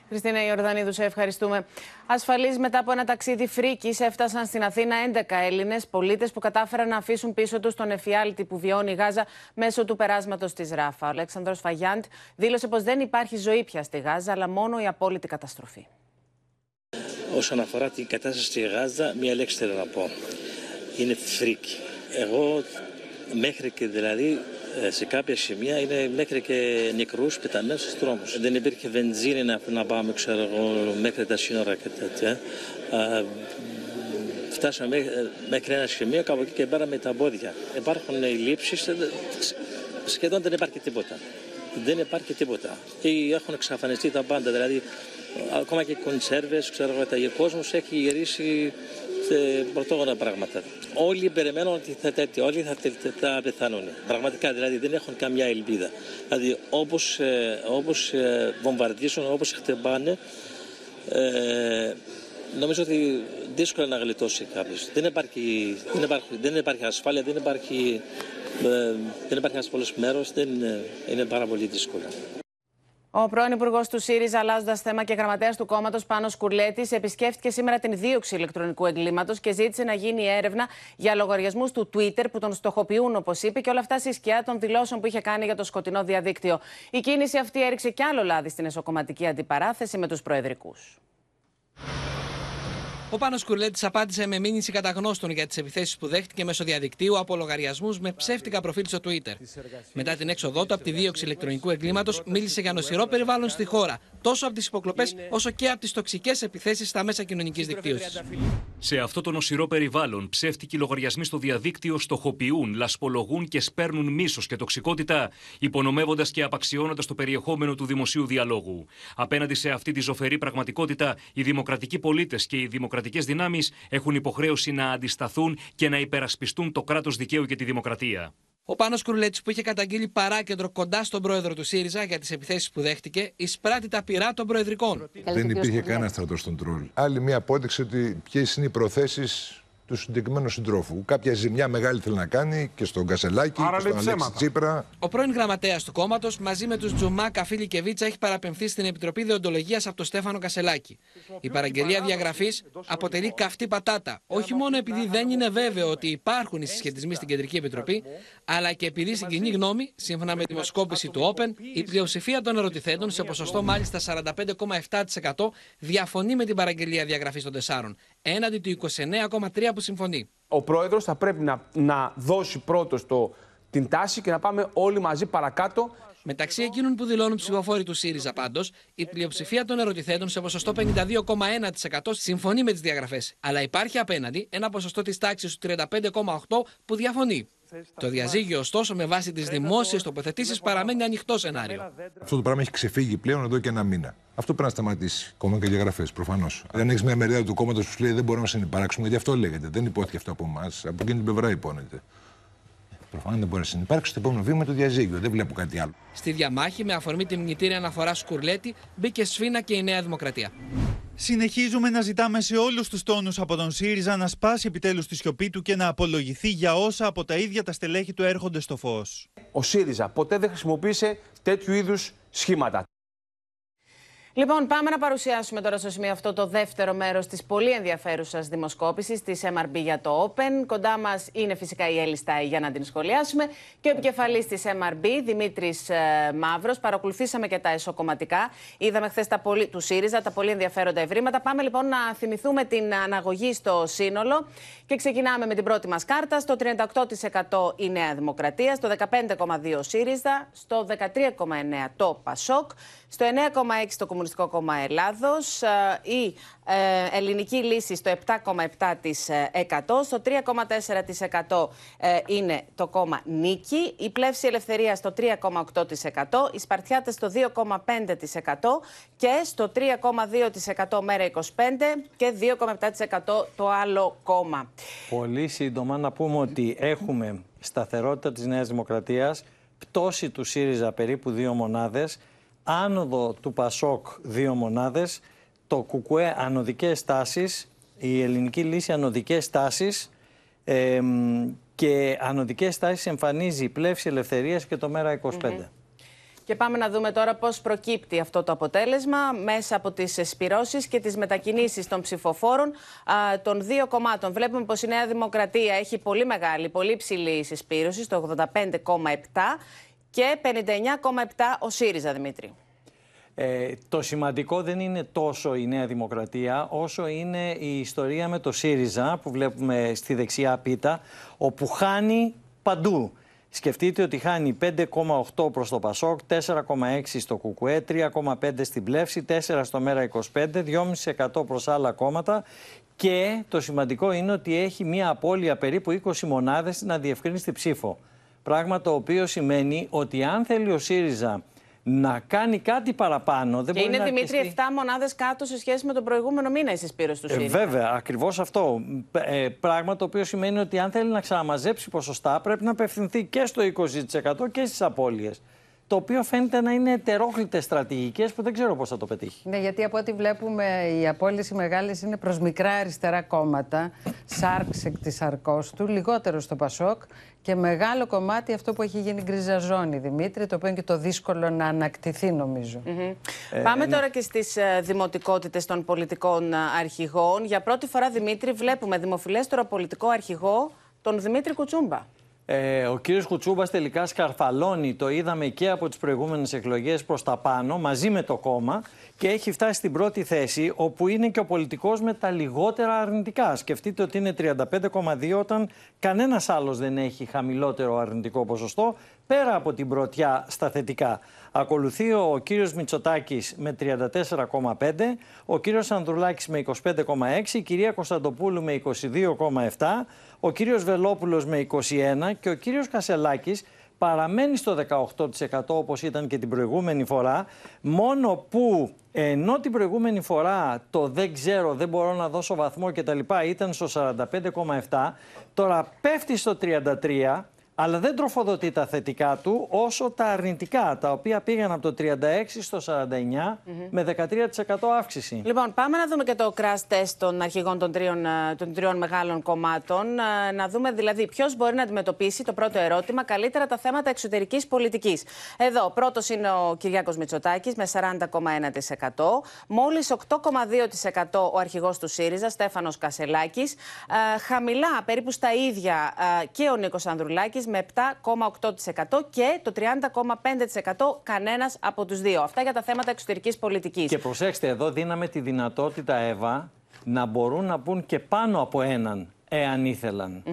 Χριστίνα Ιορδανίδου, σε ευχαριστούμε. Ασφαλείς μετά από ένα ταξίδι φρίκης έφτασαν στην Αθήνα 11 Έλληνες πολίτες που κατάφεραν να αφήσουν πίσω τους τον εφιάλτη που βιώνει η Γάζα μέσω του περάσματος της Ράφα. Ο Αλέξανδρος Φαγιάντ δήλωσε πως δεν υπάρχει ζωή πια στη Γάζα, αλλά μόνο η απόλυτη καταστροφή. Όσον αφορά την κατάσταση στη Γάζα, μία λέξη θέλω να πω. Είναι φρίκη. Εγώ μέχρι και δηλαδή σε κάποια σημεία είναι μέχρι και νεκρούς πεταμένους στους δρόμους. Δεν υπήρχε βενζίνη να, να πάμε ξέρω εγώ, μέχρι τα σύνορα και τέτοια. Α, φτάσαμε μέχρι, μέχρι ένα σημείο κάπου εκεί και πέρα με τα πόδια. Υπάρχουν οι λήψεις, σχεδόν δεν υπάρχει τίποτα. Δεν υπάρχει τίποτα. Ή έχουν εξαφανιστεί τα πάντα, δηλαδή ακόμα και κονσέρβες, ξέρω εγώ, ο κόσμος έχει γυρίσει σε πρωτόγωνα πράγματα. Όλοι περιμένουν ότι θα τέτοιο, όλοι θα, θα πεθάνουν. Πραγματικά δηλαδή δεν έχουν καμιά ελπίδα. Δηλαδή όπως, ε, όπως ε, βομβαρδίζουν, όπως χτυπάνε, ε, νομίζω ότι δύσκολα να γλιτώσει κάποιος. Δεν υπάρχει, δεν, υπάρχει, δεν υπάρχει ασφάλεια, δεν υπάρχει, ε, δεν υπάρχει ασφαλές μέρος, δεν είναι πάρα πολύ δύσκολο. Ο πρώην Υπουργός του ΣΥΡΙΖΑ, αλλάζοντας θέμα και γραμματέας του κόμματος Πάνος Κουρλέτης, επισκέφτηκε σήμερα την δίωξη ηλεκτρονικού εγκλήματος και ζήτησε να γίνει έρευνα για λογαριασμούς του Twitter που τον στοχοποιούν, όπως είπε, και όλα αυτά στη σκιά των δηλώσεων που είχε κάνει για το σκοτεινό διαδίκτυο. Η κίνηση αυτή έριξε κι άλλο λάδι στην εσωκομματική αντιπαράθεση με τους προεδρικούς. Ο Πάνος Κουρλέτης απάντησε με μήνυση καταγνώστων για τις επιθέσεις που δέχτηκε μέσω διαδικτύου από λογαριασμούς με ψεύτικα προφίλ στο Twitter. Μετά την έξοδό του από τη δίωξη ηλεκτρονικού εγκλήματος, μίλησε για νοσηρό περιβάλλον στη χώρα, τόσο από τις υποκλοπές όσο και από τις τοξικές επιθέσεις στα μέσα κοινωνικής δικτύωσης. Σε αυτό το νοσηρό περιβάλλον, ψεύτικοι λογαριασμοί στο διαδίκτυο στοχοποιούν, λασπολογούν και σπέρνουν μίσος και τοξικότητα, υπονομεύοντας και απαξιώνοντας το περιεχόμενο του δημοσίου διαλόγου. Απέναντι σε αυτή τη ζωφερή πραγματικότητα, οι δημοκρατικοί πολίτες και οι δημοκρατικοί δημοκρατικές δυνάμεις έχουν υποχρέωση να αντισταθούν και να υπερασπιστούν το κράτος δικαίου και τη δημοκρατία. Ο Πάνος Κουρλέτη, που είχε καταγγείλει παράκεντρο κοντά στον πρόεδρο του ΣΥΡΙΖΑ για τις επιθέσεις που δέχτηκε, εισπράττει τα πειρά των προεδρικών. Δεν υπήρχε κανένα στρατός στον τρόλ. Άλλη μία απόδειξη ότι ποιες είναι οι προθέσεις του συγκεκριμένου συντρόφου. Κάποια ζημιά μεγάλη θέλει να κάνει και στον Κασελάκη Άρα και στον λέει Αλέξη ψέματα. Τσίπρα. Ο πρώην γραμματέας του κόμματος, μαζί με τους Τζουμά, Καφίλη και Βίτσα, έχει παραπεμφθεί στην Επιτροπή Δεοντολογίας από τον Στέφανο Κασελάκη. Η παραγγελία διαγραφής αποτελεί καυτή πατάτα, όχι μόνο επειδή δεν είναι βέβαιο ότι υπάρχουν οι συσχετισμοί στην Κεντρική Επιτροπή, αλλά και επειδή στην κοινή γνώμη, σύμφωνα με τη δημοσκόπηση του Open, η πλειοψηφία των ερωτηθέντων, σε ποσοστό μάλιστα 45,7%, διαφωνεί με την παραγγελία διαγραφής των τεσσάρων, έναντι του 29,3% που συμφωνεί. Ο πρόεδρος θα πρέπει να, να δώσει πρώτος το, την τάση και να πάμε όλοι μαζί παρακάτω. Μεταξύ εκείνων που δηλώνουν ψηφοφόροι του ΣΥΡΙΖΑ πάντως, η πλειοψηφία των ερωτηθέντων σε ποσοστό 52,1% συμφωνεί με τις διαγραφές. Αλλά υπάρχει απέναντι ένα ποσοστό της τάξης του 35,8% που διαφωνεί. Το διαζύγιο, ωστόσο, με βάση τις δημόσιες τοποθετήσεις, παραμένει ανοιχτό σενάριο. Αυτό το πράγμα έχει ξεφύγει πλέον εδώ και ένα μήνα. Αυτό πρέπει να σταματήσει. Ακόμα και διαγραφές, προφανώς. Δεν έχεις μια μερίδα του κόμματος που σου λέει δεν μπορούμε να συνεπάρξουμε, γιατί αυτό λέγεται. Δεν υπόθηκε αυτό από εμάς. Από εκείνη την πλευρά υπόνεται. Προφανώς δεν μπορεί να συνεπάρξει. Το επόμενο βήμα είναι το διαζύγιο. Δεν βλέπω κάτι άλλο. Στη διαμάχη, με αφορμή τη μνητήρια αναφορά Σκουρλέτη, μπήκε σφίνα και η Νέα Δημοκρατία. Συνεχίζουμε να ζητάμε σε όλους τους τόνους από τον ΣΥΡΙΖΑ να σπάσει επιτέλους τη σιωπή του και να απολογηθεί για όσα από τα ίδια τα στελέχη του έρχονται στο φως. Ο ΣΥΡΙΖΑ ποτέ δεν χρησιμοποίησε τέτοιου είδους σχήματα. Λοιπόν, πάμε να παρουσιάσουμε τώρα στο σημείο αυτό το δεύτερο μέρος της πολύ ενδιαφέρουσας δημοσκόπησης της MRB για το Open. Κοντά μας είναι φυσικά η Έλλη Στάι για να την σχολιάσουμε και ο επικεφαλής της MRB, Δημήτρης ε, Μαύρος. Παρακολουθήσαμε και τα εσωκομματικά. Είδαμε χθες τα πολύ, του ΣΥΡΙΖΑ τα πολύ ενδιαφέροντα ευρήματα. Πάμε λοιπόν να θυμηθούμε την αναγωγή στο σύνολο και ξεκινάμε με την πρώτη μας κάρτα. Στο 38% η Νέα Δημοκρατία, στο 15,2% ΣΥΡΙΖΑ, στο 13,9% το ΠΑΣΟΚ, στο 9,6% το Κομμουνιστικό Κόμμα Ελλάδος, ε, η ε, Ελληνική Λύση στο 7,7%, στο 3,4% ε, είναι το κόμμα Νίκη, η Πλεύση Ελευθερίας στο 3,8%, οι Σπαρτιάτες στο 2,5% και στο 3,2% Μέρα 25 και 2,7% το άλλο κόμμα. Πολύ σύντομα να πούμε ότι έχουμε σταθερότητα της Νέας Δημοκρατίας, πτώση του ΣΥΡΙΖΑ περίπου δύο μονάδες, άνοδο του ΠΑΣΟΚ δύο μονάδες, το ΚΚΕ ανωδικές τάσεις, η Ελληνική Λύση ανωδικές τάσεις εμ, και ανωδικές τάσεις εμφανίζει η Πλεύση Ελευθερίας και το Μέρα 25. Και πάμε να δούμε τώρα πώς προκύπτει αυτό το αποτέλεσμα μέσα από τις σπυρώσεις και τις μετακινήσεις των ψηφοφόρων α, των δύο κομμάτων. Βλέπουμε πως η Νέα Δημοκρατία έχει πολύ μεγάλη, πολύ ψηλή συσπήρωση, στο 85,7 και 59,7 ο ΣΥΡΙΖΑ, Δημήτρη. Ε, το σημαντικό δεν είναι τόσο η Νέα Δημοκρατία, όσο είναι η ιστορία με το ΣΥΡΙΖΑ που βλέπουμε στη δεξιά πίτα, όπου χάνει παντού. Σκεφτείτε ότι χάνει 5,8 προς το ΠΑΣΟΚ, 4,6 στο ΚΚΕ, 3,5 στην Πλεύση, 4 στο Μέρα 25, 2,5% προς άλλα κόμματα και το σημαντικό είναι ότι έχει μια απώλεια περίπου 20 μονάδες να διευκρίνει στη ψήφο. Πράγμα το οποίο σημαίνει ότι αν θέλει ο ΣΥΡΙΖΑ να κάνει κάτι παραπάνω. Δεν και μπορεί είναι, να Δημήτρη, αρκεστεί. 7 μονάδες κάτω σε σχέση με τον προηγούμενο μήνα η συσπήρωση του Ε, ΣΥΡΙΖΑ. βέβαια, ακριβώς αυτό. Ε, πράγμα το οποίο σημαίνει ότι αν θέλει να ξαναμαζέψει ποσοστά, πρέπει να απευθυνθεί και στο 20% και στις απώλειες. Το οποίο φαίνεται να είναι ετερόκλητες στρατηγικές που δεν ξέρω πώς θα το πετύχει. Ναι, γιατί από ό,τι βλέπουμε η απόλυση μεγάλης είναι προς μικρά αριστερά κόμματα, σάρξ εκ της αρκό του, λιγότερο στο Πασόκ και μεγάλο κομμάτι αυτό που έχει γίνει γκρίζα ζώνη, Δημήτρη, το οποίο είναι και το δύσκολο να ανακτηθεί, νομίζω. Ε, Πάμε ναι. τώρα και στις ε, δημοτικότητες των πολιτικών ε, αρχηγών. Για πρώτη φορά, Δημήτρη, βλέπουμε δημοφιλέστερο πολιτικό αρχηγό τον Δημήτρη Κουτσούμπα. Ε, ο κύριος Κουτσούμπας τελικά σκαρφαλώνει, το είδαμε και από τις προηγούμενες εκλογές προς τα πάνω, μαζί με το κόμμα και έχει φτάσει στην πρώτη θέση, όπου είναι και ο πολιτικός με τα λιγότερα αρνητικά. Σκεφτείτε ότι είναι 35,2 όταν κανένας άλλος δεν έχει χαμηλότερο αρνητικό ποσοστό, πέρα από την πρωτιά στα θετικά. Ακολουθεί ο κύριος Μητσοτάκης με 34,5, ο κύριος Ανδρουλάκης με 25,6, η κυρία Κωνσταντοπούλου με 22,7, ο κύριος Βελόπουλος με 21 και ο κύριος Κασελάκης παραμένει στο 18% όπως ήταν και την προηγούμενη φορά, μόνο που ενώ την προηγούμενη φορά το δεν ξέρω, δεν μπορώ να δώσω βαθμό κτλ. ήταν στο 45,7, τώρα πέφτει στο 33%, αλλά δεν τροφοδοτεί τα θετικά του όσο τα αρνητικά, τα οποία πήγαν από το 36% στο 49% με 13% αύξηση. Λοιπόν, πάμε να δούμε και το crash test των αρχηγών των τριών, ε, των τριών μεγάλων κομμάτων. Ε, Να δούμε δηλαδή ποιος μπορεί να αντιμετωπίσει το πρώτο ερώτημα καλύτερα τα θέματα εξωτερικής πολιτικής. Εδώ, πρώτος είναι ο Κυριάκος Μητσοτάκης με 40,1%. Μόλις 8,2% ο αρχηγός του ΣΥΡΙΖΑ, Στέφανος Κασελάκης. χαμηλά, περίπου στα ίδια, ε, και ο Νίκος Ανδρουλάκης με 7,8% και το 30,5% κανένας από τους δύο. Αυτά για τα θέματα εξωτερικής πολιτικής. Και προσέξτε, εδώ δίναμε τη δυνατότητα, Εύα, να μπορούν να πούν και πάνω από έναν, εάν ήθελαν.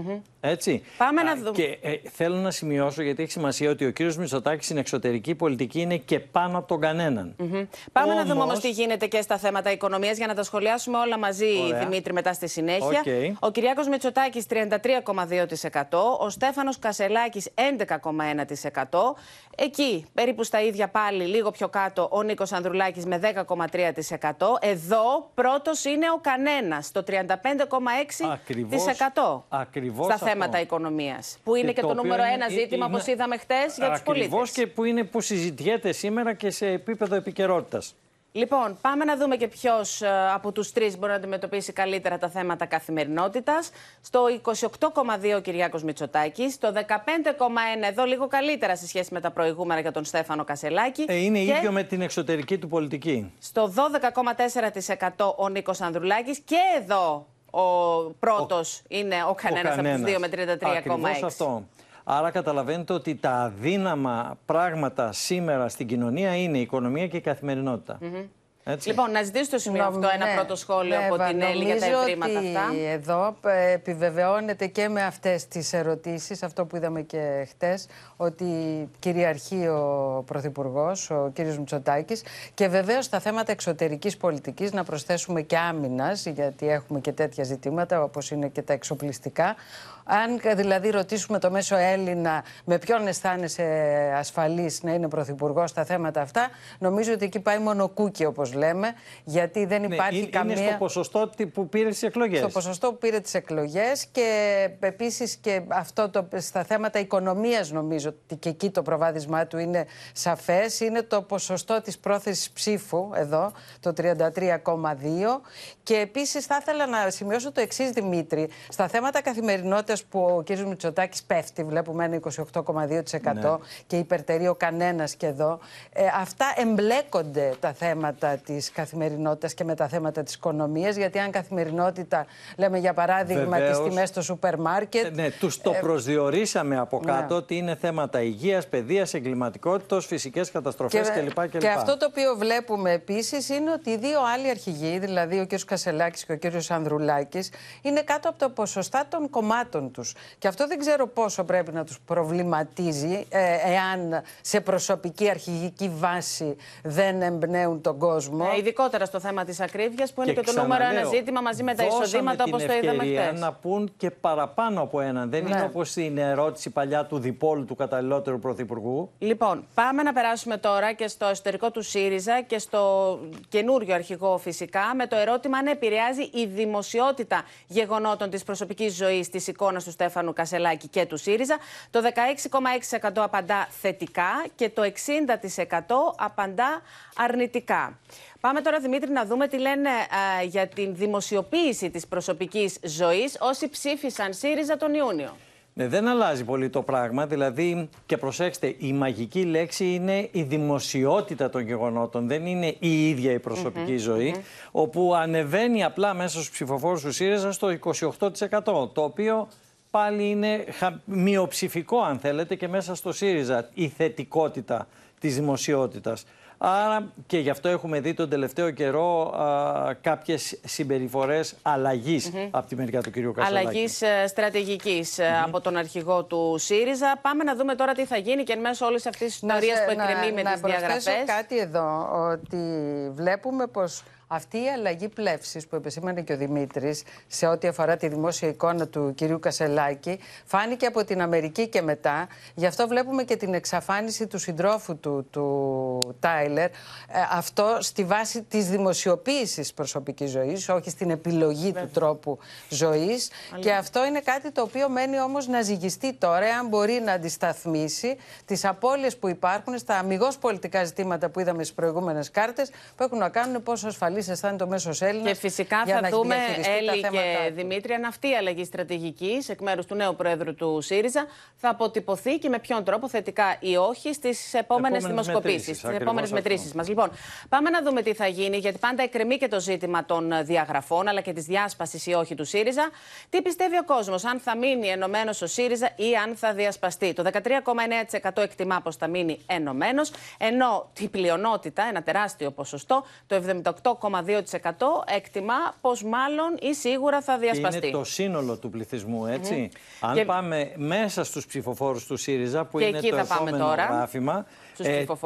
Έτσι. Πάμε να δούμε. Και ε, θέλω να σημειώσω, γιατί έχει σημασία, ότι ο κύριος Μητσοτάκης στην εξωτερική πολιτική είναι και πάνω από τον κανέναν. Μμμ. Πάμε να δούμε Όμως- όμως τι γίνεται και στα θέματα οικονομίας για να τα σχολιάσουμε όλα μαζί, Ωραία. Δημήτρη, μετά στη συνέχεια. Οκ. Ο Κυριάκος Μητσοτάκης 33,2%, ο Στέφανος Κασελάκης 11,1%. Εκεί, περίπου στα ίδια πάλι, λίγο πιο κάτω, ο Νίκος Ανδρουλάκης με 10,3%. Εδώ πρώτος είναι ο κανένας, το 35,6%. Ακριβώς Στα αυτό. Θέματα οικονομίας. Που είναι και, το, οποίο νούμερο είναι- ένα ζήτημα, είναι- όπως είδαμε χτες, για τους πολίτες. Ακριβώς και που είναι που συζητιέται σήμερα και σε επίπεδο επικαιρότητας. Λοιπόν, πάμε να δούμε και ποιος από τους τρεις μπορεί να αντιμετωπίσει καλύτερα τα θέματα καθημερινότητας. Στο 28,2 ο Κυριάκος Μητσοτάκης, στο 15,1 εδώ λίγο καλύτερα σε σχέση με τα προηγούμενα για τον Στέφανο Κασελάκη. Ε, είναι και ίδιο με την εξωτερική του πολιτική. Στο 12,4% ο Νίκος Ανδρουλάκης και εδώ ο πρώτος είναι ο κανένας από τους κανένας. δύο με 33,6. Ακριβώς αυτό. Άρα καταλαβαίνετε ότι τα αδύναμα πράγματα σήμερα στην κοινωνία είναι η οικονομία και η καθημερινότητα. Έτσι. Λοιπόν, να ζητήσω στο σημείο αυτό ένα Ναι, πρώτο σχόλιο ναι, από Εύα, την Έλλη για τα νομίζω ευρήματα ότι αυτά. Εδώ ε, επιβεβαιώνεται και με αυτές τις ερωτήσεις, αυτό που είδαμε και χτες, ότι κυριαρχεί ο Πρωθυπουργός, ο κύριος Μητσοτάκης και βεβαίως στα θέματα εξωτερικής πολιτικής να προσθέσουμε και άμυνας, γιατί έχουμε και τέτοια ζητήματα όπως είναι και τα εξοπλιστικά. Αν δηλαδή ρωτήσουμε το μέσο Έλληνα με ποιον αισθάνεσαι ασφαλής να είναι πρωθυπουργός στα θέματα αυτά, νομίζω ότι εκεί πάει μόνο κούκι όπως λέμε, γιατί δεν Ναι, υπάρχει είναι, καμία... είναι στο ποσοστό τι- που πήρε τις εκλογές. Στο ποσοστό που πήρε τις εκλογές και επίσης και αυτό το, στα θέματα οικονομίας νομίζω ότι και εκεί το προβάδισμά του είναι σαφές. Είναι το ποσοστό της πρόθεσης ψήφου εδώ, το 33,2 και επίσης θα ήθελα να σημειώσω το εξής Δημήτρη. Στα θέματα καθημερινότητας που ο κ. Μητσοτάκης πέφτει, βλέπουμε ένα 28,2% Ναι. και υπερτερεί ο κανένας και εδώ. Ε, αυτά εμπλέκονται τα θέματα της καθημερινότητας και με τα θέματα της οικονομίας, γιατί αν καθημερινότητα, λέμε για παράδειγμα Βεβαίως. τις τιμές στο σούπερ μάρκετ... Ναι, τους το ε, προσδιορίσαμε από ναι. κάτω ότι είναι θέματα υγείας, παιδείας, εγκληματικότητας, φυσικές καταστροφές κλπ. κλπ. και αυτό το οποίο βλέπουμε επίσης είναι ότι οι δύο άλλοι αρχηγοί, δηλαδή ο κ. Κασελάκης και ο κ. Ανδρουλάκης, είναι κάτω από τα ποσοστά των κομμάτων τους. Και αυτό δεν ξέρω πόσο πρέπει να τους προβληματίζει, ε, εάν σε προσωπική αρχηγική βάση δεν εμπνέουν τον κόσμο. Ε, ειδικότερα στο θέμα της ακρίβειας, που είναι και, το ξαναλέω, νούμερο ένα ζήτημα μαζί με τα δώσαμε εισοδήματα, την όπως το είδαμε ευκαιρία χθες. να πούν και παραπάνω από έναν. Δεν Ναι. είναι όπως την ερώτηση παλιά του διπόλου του καταλληλότερου πρωθυπουργού. Λοιπόν, πάμε να περάσουμε τώρα και στο εσωτερικό του ΣΥΡΙΖΑ και στο καινούριο αρχηγό φυσικά με το ερώτημα αν επηρεάζει η δημοσιότητα γεγονότων της προσωπικής ζωής της εικόνας του Στέφανου Κασελάκη και του ΣΥΡΙΖΑ. Το 16,6% απαντά θετικά και το 60% απαντά αρνητικά. Πάμε τώρα, Δημήτρη, να δούμε τι λένε α, για την δημοσιοποίηση της προσωπικής ζωής όσοι ψήφισαν ΣΥΡΙΖΑ τον Ιούνιο. Ναι, δεν αλλάζει πολύ το πράγμα. Δηλαδή, και προσέξτε, η μαγική λέξη είναι η δημοσιότητα των γεγονότων. Δεν είναι η ίδια η προσωπική ζωή, όπου ανεβαίνει απλά μέσα στους ψηφοφόρους του ΣΥΡΙΖΑ στο 28%. Το οποίο πάλι είναι χα- μειοψηφικό, αν θέλετε, και μέσα στο ΣΥΡΙΖΑ η θετικότητα της δημοσιότητας. Άρα και γι' αυτό έχουμε δει τον τελευταίο καιρό α, κάποιες συμπεριφορές αλλαγής από τη μεριά του κ. Κασελάκη. Αλλαγής στρατηγικής από τον αρχηγό του ΣΥΡΙΖΑ. Πάμε να δούμε τώρα τι θα γίνει και εν μέσω όλης αυτής της ιστορίας σε- που εκκρεμεί με να τις προσθέσω διαγραφέ. κάτι εδώ, ότι βλέπουμε πως Αυτή η αλλαγή πλεύσης που επεσήμανε και ο Δημήτρης σε ό,τι αφορά τη δημόσια εικόνα του κυρίου Κασελάκη φάνηκε από την Αμερική και μετά. Γι' αυτό βλέπουμε και την εξαφάνιση του συντρόφου του, του Τάιλερ. Ε, αυτό στη βάση της δημοσιοποίησης προσωπικής ζωής, όχι στην επιλογή του τρόπου ζωής. Και αυτό είναι κάτι το οποίο μένει όμως να ζυγιστεί τώρα, αν μπορεί να αντισταθμίσει τις απώλειες που υπάρχουν στα αμυγός πολιτικά ζητήματα που είδαμε στις προηγούμενες κάρτες, που έχουν να κάνουν πόσο ασφαλή αισθάνεται ο μέσος Έλληνας. Και φυσικά θα δούμε, Έλλη και Δημήτρη, αν αυτή η αλλαγή στρατηγικής εκ μέρους του νέου Πρόεδρου του ΣΥΡΙΖΑ θα αποτυπωθεί και με ποιον τρόπο θετικά ή όχι στις επόμενες δημοσκοπήσεις, στις επόμενες μετρήσεις μας. Λοιπόν, πάμε να δούμε τι θα γίνει, γιατί πάντα εκκρεμεί και το ζήτημα των διαγραφών αλλά και της διάσπασης ή όχι του ΣΥΡΙΖΑ. Τι πιστεύει ο κόσμος, αν θα μείνει ενωμένος ο ΣΥΡΙΖΑ ή αν θα διασπαστεί; Το 13,9% εκτιμά πως θα μείνει ενωμένος, ενώ τη πλειονότητα, ένα τεράστιο ποσοστό, το 78,2% εκτιμά πως μάλλον ή σίγουρα θα διασπαστεί. Είναι το σύνολο του πληθυσμού, έτσι. Αν και... πάμε μέσα στους ψηφοφόρους του ΣΥΡΙΖΑ, που είναι το επόμενο τώρα, γράφημα, ε, το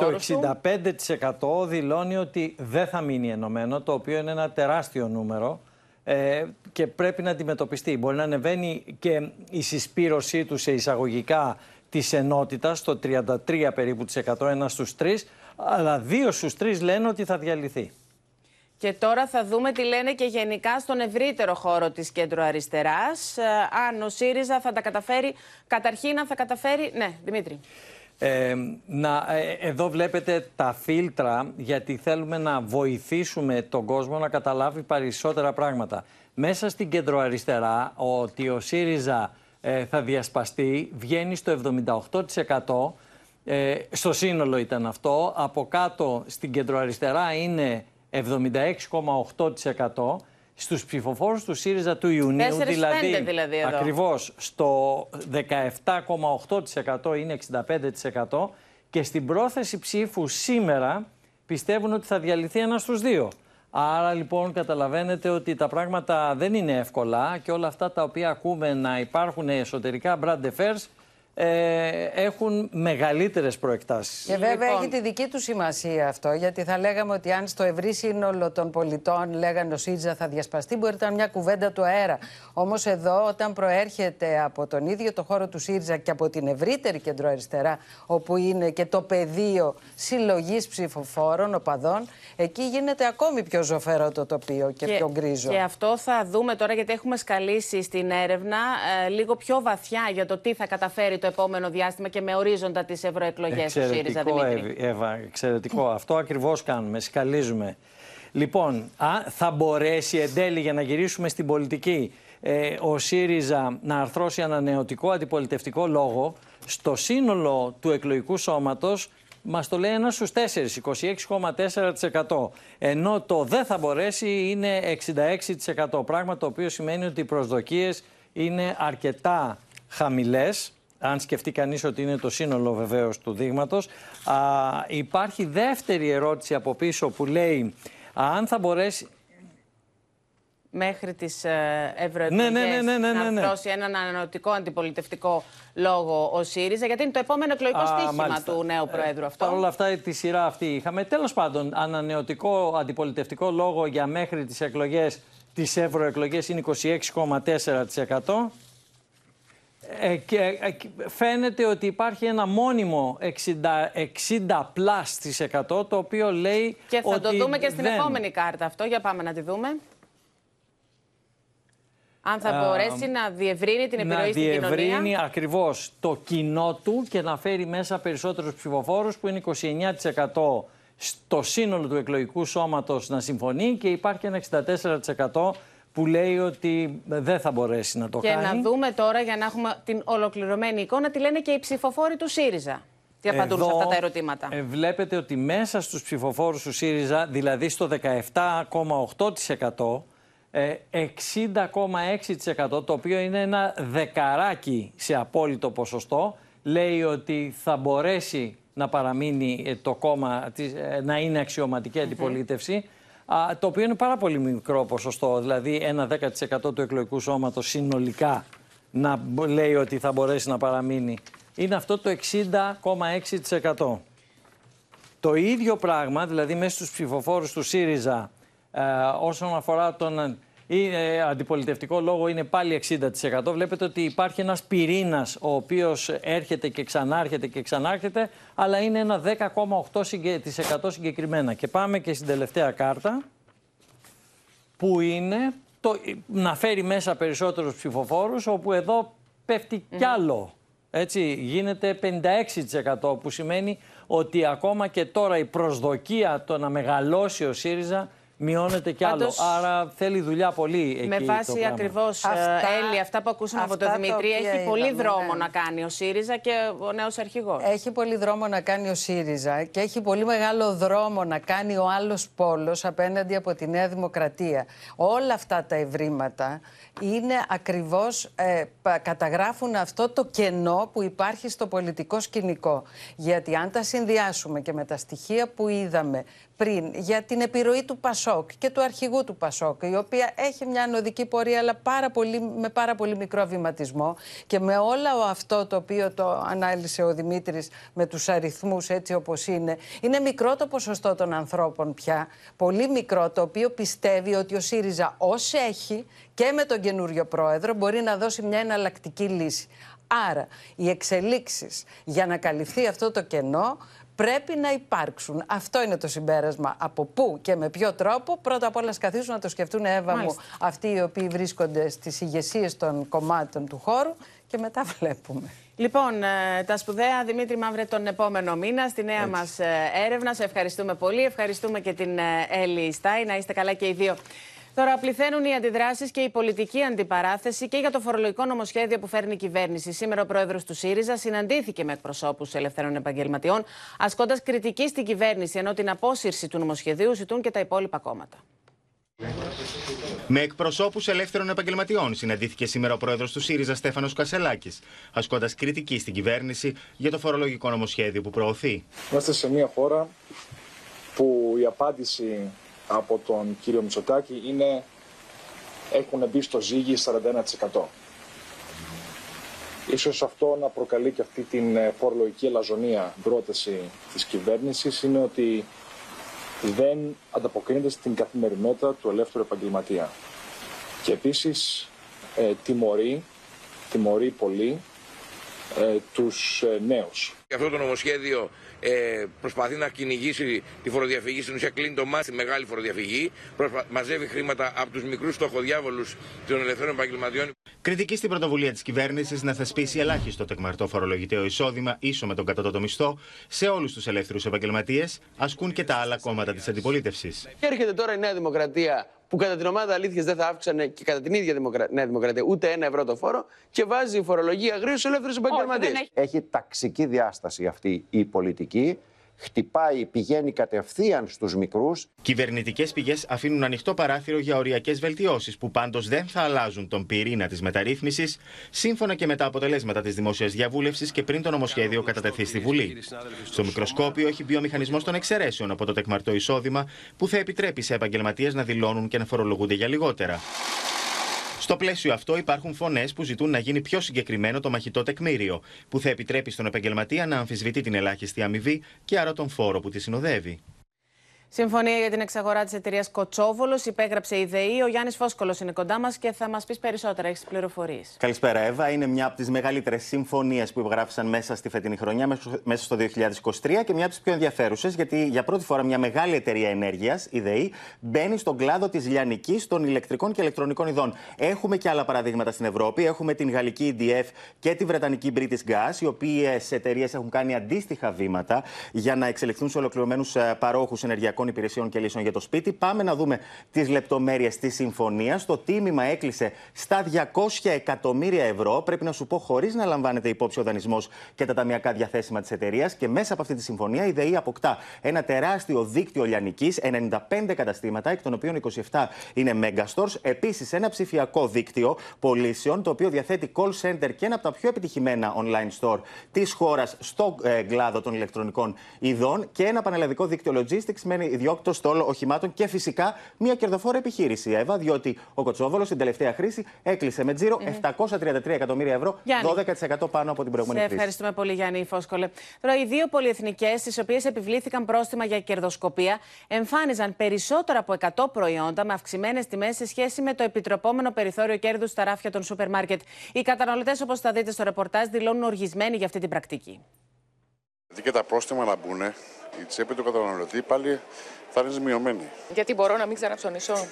65% δηλώνει ότι δεν θα μείνει ενωμένο, το οποίο είναι ένα τεράστιο νούμερο ε, και πρέπει να αντιμετωπιστεί. Μπορεί να ανεβαίνει και η συσπήρωσή του σε εισαγωγικά της ενότητας, στο 33 περίπου της 100, ένα στους τρεις, αλλά δύο στους τρεις λένε ότι θα διαλυθεί. Και τώρα θα δούμε τι λένε και γενικά στον ευρύτερο χώρο της κέντρο αριστεράς. Ε, αν ο ΣΥΡΙΖΑ θα τα καταφέρει, καταρχήν αν θα καταφέρει... Ναι, Δημήτρη. Ε, να, ε, εδώ βλέπετε τα φίλτρα γιατί θέλουμε να βοηθήσουμε τον κόσμο να καταλάβει περισσότερα πράγματα. Μέσα στην κεντροαριστερά ότι ο ΣΥΡΙΖΑ ε, θα διασπαστεί βγαίνει στο 78% ε, στο σύνολο ήταν αυτό. Από κάτω στην κεντροαριστερά είναι 76,8% στους ψηφοφόρους του ΣΥΡΙΖΑ του Ιουνίου, δηλαδή, δηλαδή ακριβώς στο 17,8% είναι 65% και στην πρόθεση ψήφου σήμερα πιστεύουν ότι θα διαλυθεί ένας στους δύο. Άρα λοιπόν καταλαβαίνετε ότι τα πράγματα δεν είναι εύκολα και όλα αυτά τα οποία ακούμε να υπάρχουν εσωτερικά brand affairs ε, έχουν μεγαλύτερες προεκτάσεις. Και βέβαια λοιπόν... έχει τη δική του σημασία αυτό, γιατί θα λέγαμε ότι αν στο ευρύ σύνολο των πολιτών λέγανε ο ΣΥΡΙΖΑ θα διασπαστεί, μπορεί να ήταν μια κουβέντα του αέρα. Όμως εδώ όταν προέρχεται από τον ίδιο το χώρο του ΣΥΡΙΖΑ και από την ευρύτερη κεντροαριστερά, όπου είναι και το πεδίο συλλογής ψηφοφόρων, οπαδών, εκεί γίνεται ακόμη πιο ζωφερό το τοπίο και, πιο γκρίζο. Και αυτό θα δούμε τώρα, γιατί έχουμε σκαλίσει στην έρευνα ε, λίγο πιο βαθιά για το τι θα καταφέρει το επόμενο διάστημα και με ορίζοντα τις ευρωεκλογές του ΣΥΡΙΖΑ Δημήτρη. Εύα, εξαιρετικό. Αυτό ακριβώς κάνουμε. Σκαλίζουμε. Λοιπόν, α, θα μπορέσει εν τέλει για να γυρίσουμε στην πολιτική ε, ο ΣΥΡΙΖΑ να αρθρώσει ανανεωτικό αντιπολιτευτικό λόγο στο σύνολο του εκλογικού σώματος μας το λέει ένας στους 4, 26,4%. Ενώ το δεν θα μπορέσει είναι 66%. Πράγμα το οποίο σημαίνει ότι οι προσδοκίες είναι αρκετά χαμηλές αν σκεφτεί κανείς ότι είναι το σύνολο βεβαίως του δείγματος. Α, υπάρχει δεύτερη ερώτηση από πίσω που λέει αν θα μπορέσει... Μέχρι τις ε, ευρωεκλογές ναι, ναι, ναι, ναι, να δώσει έναν ανανεωτικό αντιπολιτευτικό λόγο ο ΣΥΡΙΖΑ, γιατί είναι το επόμενο εκλογικό στίχημα του νέου Προέδρου αυτό. Παρ' όλα αυτά τη σειρά αυτή είχαμε. Τέλος πάντων, ανανεωτικό αντιπολιτευτικό λόγο για μέχρι τις εκλογές, τις ευρωεκλογές είναι 26,4%. Ε, και, ε, φαίνεται ότι υπάρχει ένα μόνιμο 60, 60 plus 100 το οποίο λέει Και θα ότι το δούμε και στην δεν... επόμενη κάρτα αυτό. Για πάμε να τη δούμε. Αν θα μπορέσει να διευρύνει την επιρροή στην κοινωνία. Να διευρύνει ακριβώς το κοινό του και να φέρει μέσα περισσότερους ψηφοφόρους που είναι 29% στο σύνολο του εκλογικού σώματος να συμφωνεί και υπάρχει ένα 64% που λέει ότι δεν θα μπορέσει να το και κάνει. Και να δούμε τώρα, για να έχουμε την ολοκληρωμένη εικόνα, τι λένε και οι ψηφοφόροι του ΣΥΡΙΖΑ. Τι απαντούν Εδώ, σε αυτά τα ερωτήματα; Ε, βλέπετε ότι μέσα στους ψηφοφόρους του ΣΥΡΙΖΑ, δηλαδή στο 17,8%, 60,6% το οποίο είναι ένα δεκαράκι σε απόλυτο ποσοστό, λέει ότι θα μπορέσει να παραμείνει το κόμμα, ε, να είναι αξιωματική αντιπολίτευση το οποίο είναι πάρα πολύ μικρό ποσοστό, δηλαδή ένα 10% του εκλογικού σώματος συνολικά να λέει ότι θα μπορέσει να παραμείνει. Είναι αυτό το 60,6%. Το ίδιο πράγμα, δηλαδή μέσα στους ψηφοφόρους του ΣΥΡΙΖΑ Ε, όσον αφορά τον ε, αντιπολιτευτικό λόγο είναι πάλι 60%. Βλέπετε ότι υπάρχει ένας πυρήνας ο οποίος έρχεται και ξανάρχεται και ξανάρχεται, αλλά είναι ένα 10,8% συγκεκριμένα. Και πάμε και στην τελευταία κάρτα, που είναι το, να φέρει μέσα περισσότερους ψηφοφόρους, όπου εδώ πέφτει κι άλλο. Έτσι, γίνεται 56% που σημαίνει ότι ακόμα και τώρα η προσδοκία το να μεγαλώσει ο ΣΥΡΙΖΑ μειώνεται κι άλλο. Άρα θέλει δουλειά πολύ εκεί. Με βάση ακριβώς, Έλλη, αυτά που ακούσαμε από τον Δημητρή, έχει πολύ δρόμο ναι. να κάνει ο ΣΥΡΙΖΑ και ο νέος αρχηγός. Έχει πολύ δρόμο να κάνει ο ΣΥΡΙΖΑ και έχει πολύ μεγάλο δρόμο να κάνει ο άλλος πόλος απέναντι από τη Νέα Δημοκρατία. Όλα αυτά τα ευρήματα είναι ακριβώς, ε, καταγράφουν αυτό το κενό που υπάρχει στο πολιτικό σκηνικό. Γιατί αν τα συνδυάσουμε και με τα στοιχεία που είδαμε πριν για την επιρροή του Πασόκ και του αρχηγού του Πασόκ, η οποία έχει μια ανωδική πορεία, αλλά πάρα πολύ, με πάρα πολύ μικρό βηματισμό και με όλα αυτό το οποίο το ανάλυσε ο Δημήτρης με τους αριθμούς έτσι όπως είναι, είναι μικρό το ποσοστό των ανθρώπων πια, πολύ μικρό, το οποίο πιστεύει ότι ο ΣΥΡΙΖΑ ως έχει και με τον καινούριο πρόεδρο μπορεί να δώσει μια εναλλακτική λύση. Άρα, οι εξελίξεις για να καλυφθεί αυτό το κενό πρέπει να υπάρξουν. Αυτό είναι το συμπέρασμα. Από πού και με ποιο τρόπο. Πρώτα απ' όλα καθίσουν να το σκεφτούν, Εύα μου, αυτοί οι οποίοι βρίσκονται στις ηγεσίες των κομμάτων του χώρου και μετά βλέπουμε. Λοιπόν, ε, τα σπουδαία Δημήτρη Μαύρε τον επόμενο μήνα στη νέα μας ε, έρευνα. Σε ευχαριστούμε πολύ. Ευχαριστούμε και την ε, Έλλη Στάι. Να είστε καλά και οι δύο. Τώρα πληθαίνουν οι αντιδράσεις και η πολιτική αντιπαράθεση και για το φορολογικό νομοσχέδιο που φέρνει η κυβέρνηση. Σήμερα ο πρόεδρος του ΣΥΡΙΖΑ συναντήθηκε με εκπροσώπους ελευθερών επαγγελματιών, ασκώντας κριτική στην κυβέρνηση, ενώ την απόσυρση του νομοσχεδίου ζητούν και τα υπόλοιπα κόμματα. Με εκπροσώπους ελεύθερων επαγγελματιών συναντήθηκε σήμερα ο πρόεδρος του ΣΥΡΙΖΑ Στέφανος Κασελάκης, ασκώντας κριτική στην κυβέρνηση για το φορολογικό νομοσχέδιο που προωθεί. Είμαστε σε μια χώρα που η απάντηση από τον κύριο Μητσοτάκη είναι έχουν μπει στο ζύγι 41%. Ίσως αυτό να προκαλεί και αυτή την ε, φορολογική ελαζονία πρόταση της κυβέρνησης είναι ότι δεν ανταποκρίνεται στην καθημερινότητα του ελεύθερου επαγγελματία. Και επίσης ε, τιμωρεί, τιμωρεί πολύ ε, τους ε, νέους. Αυτό το νομοσχέδιο ε, προσπαθεί να κυνηγήσει τη φοροδιαφυγή. Στην ουσία κλείνει το μάτι στη μεγάλη φοροδιαφυγή. Προσπα... Μαζεύει χρήματα από τους μικρούς στοχοδιάβολους των ελευθερών επαγγελματιών. Κριτική στην πρωτοβουλία της κυβέρνησης να θεσπίσει ελάχιστο τεκμαρτό φορολογητέο εισόδημα ίσο με τον κατώτατο μισθό σε όλους τους ελεύθερους επαγγελματίες, ασκούν και τα άλλα κόμματα της αντιπολίτευσης. έρχεται τώρα η Νέα Δημοκρατία που κατά την ομάδα αλήθειας δεν θα αύξανε και κατά την ίδια δημοκρα... Νέα Δημοκρατία ούτε ένα ευρώ το φόρο και βάζει φορολογία αγρίου στου ελεύθερους επαγγελματίες. Έχει ταξική διάσταση αυτή η πολιτική χτυπάει, πηγαίνει κατευθείαν στους μικρούς. Κυβερνητικές πηγές αφήνουν ανοιχτό παράθυρο για οριακές βελτιώσεις που πάντως δεν θα αλλάζουν τον πυρήνα της μεταρρύθμισης, σύμφωνα και με τα αποτελέσματα της δημόσιας διαβούλευσης και πριν το νομοσχέδιο κατατεθεί στη Βουλή. Στο μικροσκόπιο έχει μπει ο μηχανισμός των εξαιρέσεων από το τεκμαρτό εισόδημα, που θα επιτρέπει σε επαγγελματίες να δηλώνουν και να φορολογούνται για λιγότερα. Στο πλαίσιο αυτό υπάρχουν φωνές που ζητούν να γίνει πιο συγκεκριμένο το μαχητό τεκμήριο, που θα επιτρέπει στον επαγγελματία να αμφισβητεί την ελάχιστη αμοιβή και άρα τον φόρο που τη συνοδεύει. Συμφωνία για την εξαγορά της εταιρείας Κοτσόβολος υπέγραψε η ΔΕΗ. Ο Γιάννης Φόσκολο είναι κοντά μας και θα μας πεις περισσότερα. Έχεις πληροφορίες. Καλησπέρα, Εύα. Είναι μια από τις μεγαλύτερες συμφωνίες που υπογράφησαν μέσα στη φετινή χρονιά, μέσα στο 2023 και μια από τις πιο ενδιαφέρουσες, γιατί για πρώτη φορά μια μεγάλη εταιρεία ενέργειας, η ΔΕΗ, μπαίνει στον κλάδο της λιανικής των ηλεκτρικών και ηλεκτρονικών ειδών. Έχουμε και άλλα παραδείγματα στην Ευρώπη. Έχουμε την γαλλική EDF και τη βρετανική British Gas, οι οποίες εταιρείες έχουν κάνει αντίστοιχα βήματα για να εξελιχθούν σε ολοκληρωμένους ε, παρόχους ενεργειακών υπηρεσιών και λύσεων για το σπίτι. Πάμε να δούμε τις λεπτομέρειες της συμφωνίας. Το τίμημα έκλεισε στα 200 εκατομμύρια ευρώ. Πρέπει να σου πω, χωρίς να λαμβάνεται υπόψη ο δανεισμός και τα ταμιακά διαθέσιμα της εταιρείας. Και μέσα από αυτή τη συμφωνία η ΔΕΗ αποκτά ένα τεράστιο δίκτυο λιανικής, 95 καταστήματα, εκ των οποίων 27 είναι megastores. Επίσης ένα ψηφιακό δίκτυο πωλήσεων, το οποίο διαθέτει call center και ένα από τα πιο επιτυχημένα online store της χώρας στο ε, κλάδο των ηλεκτρονικών ειδών και ένα πανελλαδικό δίκτυο logistics με ιδιόκτητος στόλο οχημάτων και φυσικά μια κερδοφόρα επιχείρηση, Εύα, διότι ο Κοτσόβολος στην τελευταία χρήση έκλεισε με τζίρο 733 εκατομμύρια ευρώ, Γιάννη. 12% πάνω από την προηγούμενη Σε χρήση. ευχαριστούμε πολύ, Γιάννη Φόσκολε. Τώρα, οι δύο πολυεθνικές, τις οποίες επιβλήθηκαν πρόστιμα για κερδοσκοπία, εμφάνιζαν περισσότερα από 100 προϊόντα με αυξημένες τιμές σε σχέση με το επιτροπόμενο περιθώριο κέρδους στα ράφια των σούπερ μάρκετ. Οι καταναλωτές, όπως θα δείτε στο ρεπορτάζ, δηλώνουν οργισμένοι για αυτή την πρακτική. Αντί και τα πρόστιμα να μπουν, η τσέπη του καταναλωτή πάλι θα είναι μειωμένη. Γιατί μπορώ να μην ξαναψωνίσω;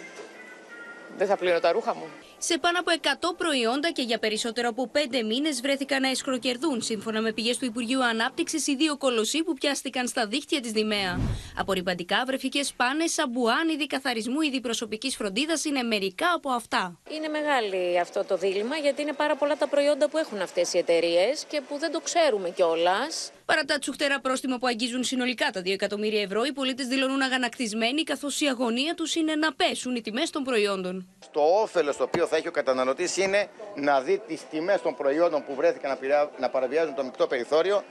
Δεν θα πλήρω τα ρούχα μου. Σε πάνω από 100 προϊόντα και για περισσότερο από 5 μήνες βρέθηκαν να εσχροκερδούν, σύμφωνα με πηγές του Υπουργείου Ανάπτυξης, οι δύο κολοσσοί που πιάστηκαν στα δίχτυα της Δημαία. Απορριπαντικά, βρεφικέ πάνες, σαμπουάν, είδη καθαρισμού, είδη προσωπικής φροντίδας είναι μερικά από αυτά. Είναι μεγάλη αυτό το δίλημα γιατί είναι πάρα πολλά τα προϊόντα που έχουν αυτές οι εταιρείες και που δεν το ξέρουμε κιόλας. Παρά τα τσουχτερά πρόστιμα που αγγίζουν συνολικά τα 2 εκατομμύρια ευρώ, οι πολίτες δηλώνουν αγανακτισμένοι, καθώς η αγωνία τους είναι να πέσουν οι τιμές των προϊόντων. Το όφελος το οποίο θα έχει ο καταναλωτής είναι να δει τις τιμές των προϊόντων που βρέθηκαν να, πειρά- να παραβιάζουν το μεικτό περιθώριο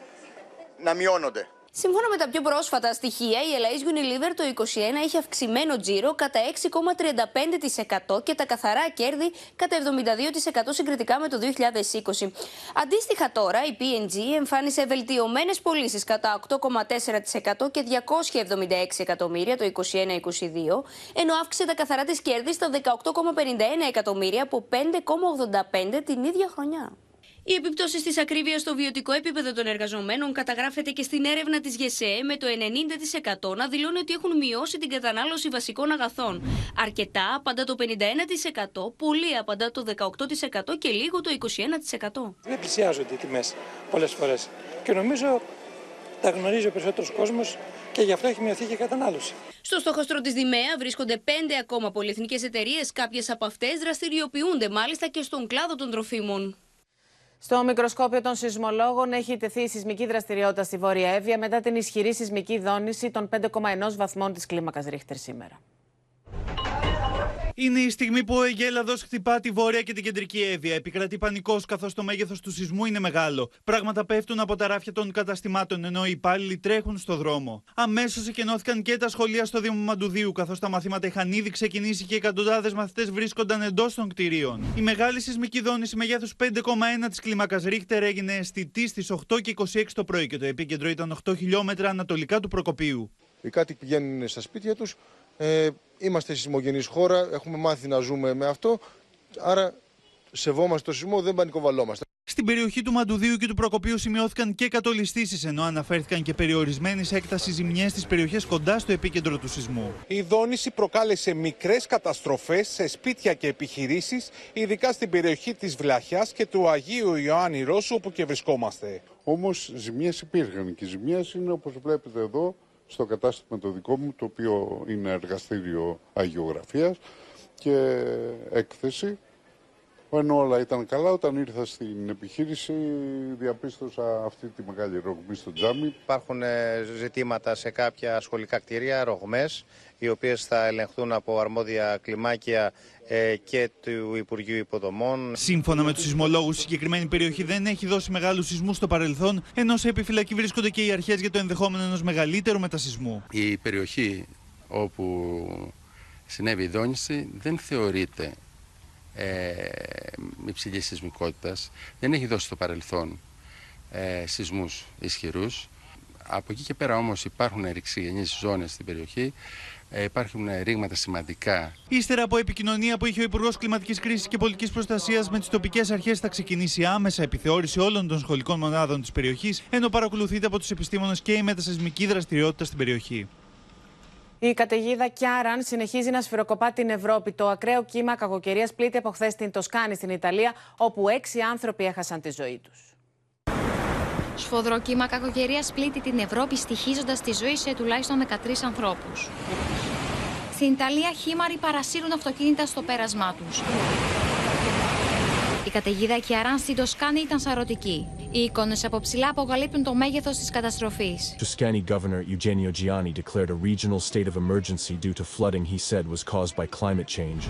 να μειώνονται. Σύμφωνα με τα πιο πρόσφατα στοιχεία, η Ελλάδης Unilever το 2021 είχε αυξημένο τζίρο κατά 6,35% και τα καθαρά κέρδη κατά 72% συγκριτικά με το 2020. Αντίστοιχα τώρα, η P&G εμφάνισε βελτιωμένες πωλήσεις κατά 8,4% και 276 εκατομμύρια το 2021-2022, ενώ αύξησε τα καθαρά της κέρδης στα 18,51 εκατομμύρια από 5,85 την ίδια χρονιά. Η επίπτωση της ακρίβειας στο βιωτικό επίπεδο των εργαζομένων καταγράφεται και στην έρευνα της ΓΕΣΕ με το 90% να δηλώνει ότι έχουν μειώσει την κατανάλωση βασικών αγαθών. Αρκετά απαντά το 51%, πολύ απαντά το 18% και λίγο το 21%. Δεν πλησιάζονται οι τιμές πολλές φορές. Και νομίζω τα γνωρίζει ο περισσότερος κόσμος και γι' αυτό έχει μειωθεί και η κατανάλωση. Στο στόχαστρο της Δημαία βρίσκονται πέντε ακόμα πολυεθνικές εταιρείες. Κάποιες από αυτές δραστηριοποιούνται μάλιστα και στον κλάδο των τροφίμων. Στο μικροσκόπιο των σεισμολόγων έχει τεθεί η σεισμική δραστηριότητα στη Βόρεια Εύβοια μετά την ισχυρή σεισμική δόνηση των 5,1 βαθμών της κλίμακας Ρίχτερ σήμερα. Είναι η στιγμή που ο Αιγέλαδος χτυπά τη βόρεια και την κεντρική Εύβοια. Επικρατεί πανικός καθώς το μέγεθος του σεισμού είναι μεγάλο. Πράγματα πέφτουν από τα ράφια των καταστημάτων ενώ οι υπάλληλοι τρέχουν στο δρόμο. Αμέσως εκενώθηκαν και τα σχολεία στο Δήμο Μαντουδίου καθώς τα μαθήματα είχαν ήδη ξεκινήσει και εκατοντάδες μαθητές βρίσκονταν εντός των κτηρίων. Η μεγάλη σεισμική δόνηση μεγέθους 5,1 της κλίμακας Ρίχτερ έγινε αισθητή στις 8 και 26 το πρωί και το επίκεντρο ήταν 8 χιλιόμετρα ανατολικά του Προκοπίου. Οι κάτοικοι πηγαίνουν στα σπίτια τους. Ε, είμαστε σεισμογενής χώρα, έχουμε μάθει να ζούμε με αυτό. Άρα σεβόμαστε το σεισμό, δεν πανικοβαλόμαστε. Στην περιοχή του Μαντουδίου και του Προκοπίου σημειώθηκαν και κατολιστήσεις, ενώ αναφέρθηκαν και περιορισμένες έκταση ζημιές στις περιοχές κοντά στο επίκεντρο του σεισμού. Η δόνηση προκάλεσε μικρές καταστροφές σε σπίτια και επιχειρήσεις, ειδικά στην περιοχή της Βλαχιάς και του Αγίου Ιωάννη Ρώσου, όπου και βρισκόμαστε. Όμως ζημιές υπήρχαν και οι ζημιές είναι όπως βλέπετε εδώ στο κατάστημα το δικό μου το οποίο είναι εργαστήριο αγιογραφίας και έκθεση. Ενώ όλα ήταν καλά, όταν ήρθα στην επιχείρηση διαπίστωσα αυτή τη μεγάλη ρογμή στο τζάμι. Υπάρχουν ε, ζητήματα σε κάποια σχολικά κτίρια, ρογμές, οι οποίες θα ελεγχθούν από αρμόδια κλιμάκια ε, και του Υπουργείου Υποδομών. Σύμφωνα με τους σεισμολόγους, η συγκεκριμένη περιοχή δεν έχει δώσει μεγάλους σεισμούς στο παρελθόν, ενώ σε επιφυλακή βρίσκονται και οι αρχές για το ενδεχόμενο ενός μεγαλύτερου μετασυσμού. Η περιοχή όπου συνέβη η δόνηση δεν θεωρείται ε, υψηλής σεισμικότητας, δεν έχει δώσει στο παρελθόν ε, σεισμούς ισχυρούς. Από εκεί και πέρα όμως υπάρχουν ρηξιγενείς ζώνες στην περιοχή, ε, υπάρχουν ρήγματα σημαντικά Ύστερα από επικοινωνία που είχε ο Υπουργός Κλιματικής Κρίσης και Πολιτικής Προστασίας με τις τοπικές αρχές, θα ξεκινήσει άμεσα επιθεώρηση όλων των σχολικών μονάδων της περιοχής, ενώ παρακολουθείται από τους επιστήμονες και η μετασυσμική δραστηριότητα στην περιοχή. Η καταιγίδα Κιάραν συνεχίζει να σφυροκοπά την Ευρώπη. Το ακραίο κύμα κακοκαιρίας πλήττει από χθες την Τοσκάνη στην Ιταλία, όπου έξι άνθρωποι έχασαν τη ζωή τους. Σφοδρό κύμα κακοκαιρίας πλήττει την Ευρώπη, στοιχίζοντας τη ζωή σε τουλάχιστον 13 ανθρώπους. Στην Ιταλία, χήμαροι παρασύρουν αυτοκίνητα στο πέρασμά τους. Η καταιγίδα Κιαράν στην Τοσκάνη ήταν σαρωτική. Οι εικόνες από ψηλά αποκαλύπτουν το μέγεθος της καταστροφής. Toscani Governor Eugenio Gianni declared a regional state of emergency due to flooding he said was caused by climate change.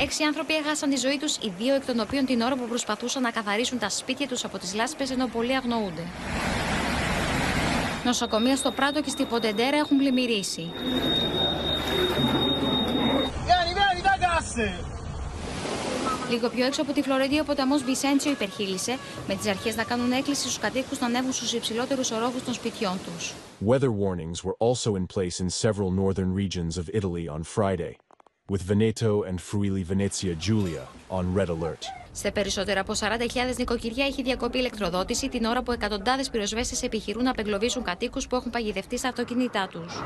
Έξι άνθρωποι έχασαν τη ζωή τους, οι δύο εκ των οποίων την ώρα που προσπαθούσαν να καθαρίσουν τα σπίτια τους από τις λάσπες, ενώ πολλοί αγνοούνται. Νοσοκομεία στο Πράτο και στη Ποντεντέρα έχουν πλημμυρίσει. Λίγο πιο έξω από τη Φλωρεντία, ο ποταμός Βισέντσιο υπερχείλησε, με τις αρχές να κάνουν έκκληση στους κατοίκους να ανέβουν στους υψηλότερους ορόφου των σπιτιών τους. Weather warnings were also in place in several northern regions of Italy on Friday, with Veneto and Friuli Venezia Giulia on red alert. Σε περισσότερα από 40.000 νοικοκυριά έχει διακοπεί ηλεκτροδότηση την ώρα που εκατοντάδες πυροσβέστες επιχειρούν να απεγκλωβίσουν κατοίκους που έχουν παγιδευτεί στα αυτοκίνητά τους.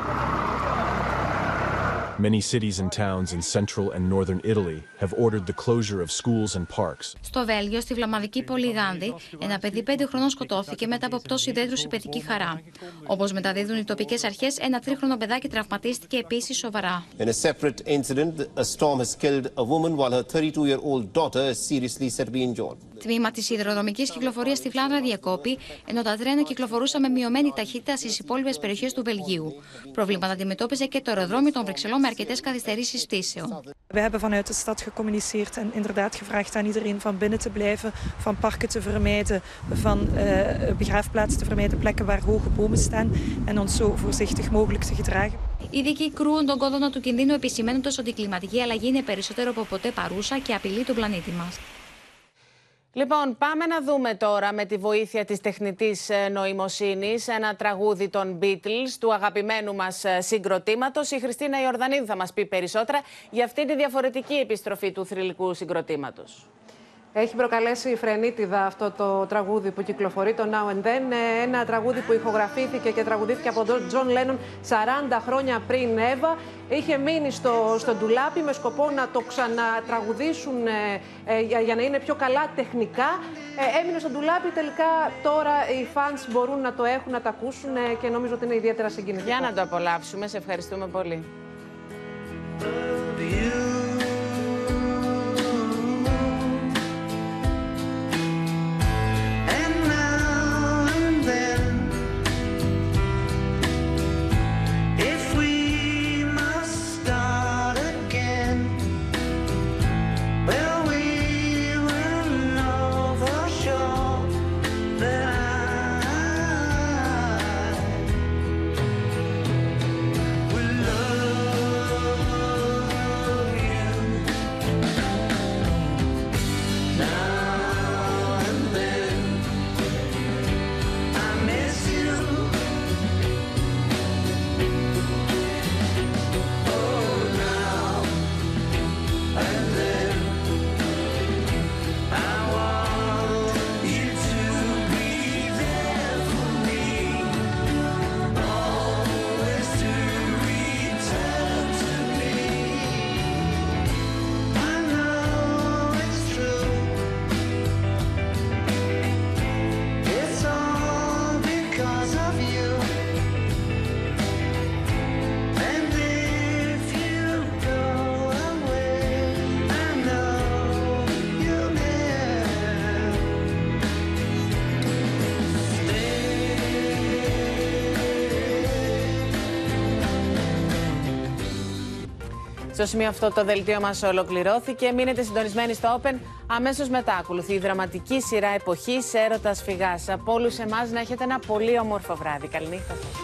Many cities and towns in central and northern Italy have ordered the closure of schools and parks. Στο Βέλγιο, στη βλαμαδική πόλη Γάνδη, ένα παιδί 5 χρονών σκοτώθηκε μετά από πτώση δέντρου σε παιδική χαρά. Όπως μεταδίδουν οι τοπικές αρχές, ένα τρίχρονο παιδάκι τραυματίστηκε επίσης σοβαρά. In a separate incident, a storm has killed a woman while her 32-year-old daughter is seriously said to be injured. Τμήμα της υδροδρομική κυκλοφορίας στη Φλάνδρα διακόπη, ενώ τα τρένα κυκλοφορούσαν με μειωμένη ταχύτητα στις υπόλοιπες περιοχές του Βελγίου. Προβλήματα αντιμετώπιζε και το αεροδρόμιο των Βρυξελών με αρκετέ καθυστερήσει πτήσεων. We hebben vanuit de stad gecommuniceerd en inderdaad gevraagd aan iedereen van binnen te blijven, van parken te vermijden, van uh, begraafplaatsen te vermijden, plekken waar hoge bomen staan en ons zo voorzichtig mogelijk te gedragen. Οι ειδικοί κρούουν τον κόδωνα του κινδύνου επισημένοντα ότι η κλιματική αλλαγή είναι περισσότερο από ποτέ παρούσα και απειλεί τον πλανήτη μα. Λοιπόν, πάμε να δούμε τώρα με τη βοήθεια της τεχνητής νοημοσύνης ένα τραγούδι των Beatles, του αγαπημένου μας συγκροτήματος. Η Χριστίνα Ιορδανίδη θα μας πει περισσότερα για αυτή τη διαφορετική επιστροφή του θρυλικού συγκροτήματος. Έχει προκαλέσει φρενίτιδα αυτό το τραγούδι που κυκλοφορεί, το Now and Then. Ένα τραγούδι που ηχογραφήθηκε και τραγουδήθηκε από τον Τζον Λένον 40 χρόνια πριν Εύα. Είχε μείνει στο, στο ντουλάπι με σκοπό να το ξανατραγουδήσουν ε, ε, για να είναι πιο καλά τεχνικά. Ε, έμεινε στο ντουλάπι. Τελικά τώρα οι fans μπορούν να το έχουν, να το ακούσουν και νομίζω ότι είναι ιδιαίτερα συγκινητικό. Για να το απολαύσουμε. Σε ευχαριστούμε πολύ. Στο σημείο αυτό το δελτίο μας ολοκληρώθηκε. Μείνετε συντονισμένοι στο Open. Αμέσως μετά ακολουθεί η δραματική σειρά εποχής έρωτας φυγάς. Από όλους εμάς να έχετε ένα πολύ όμορφο βράδυ. Καληνύχτα σας.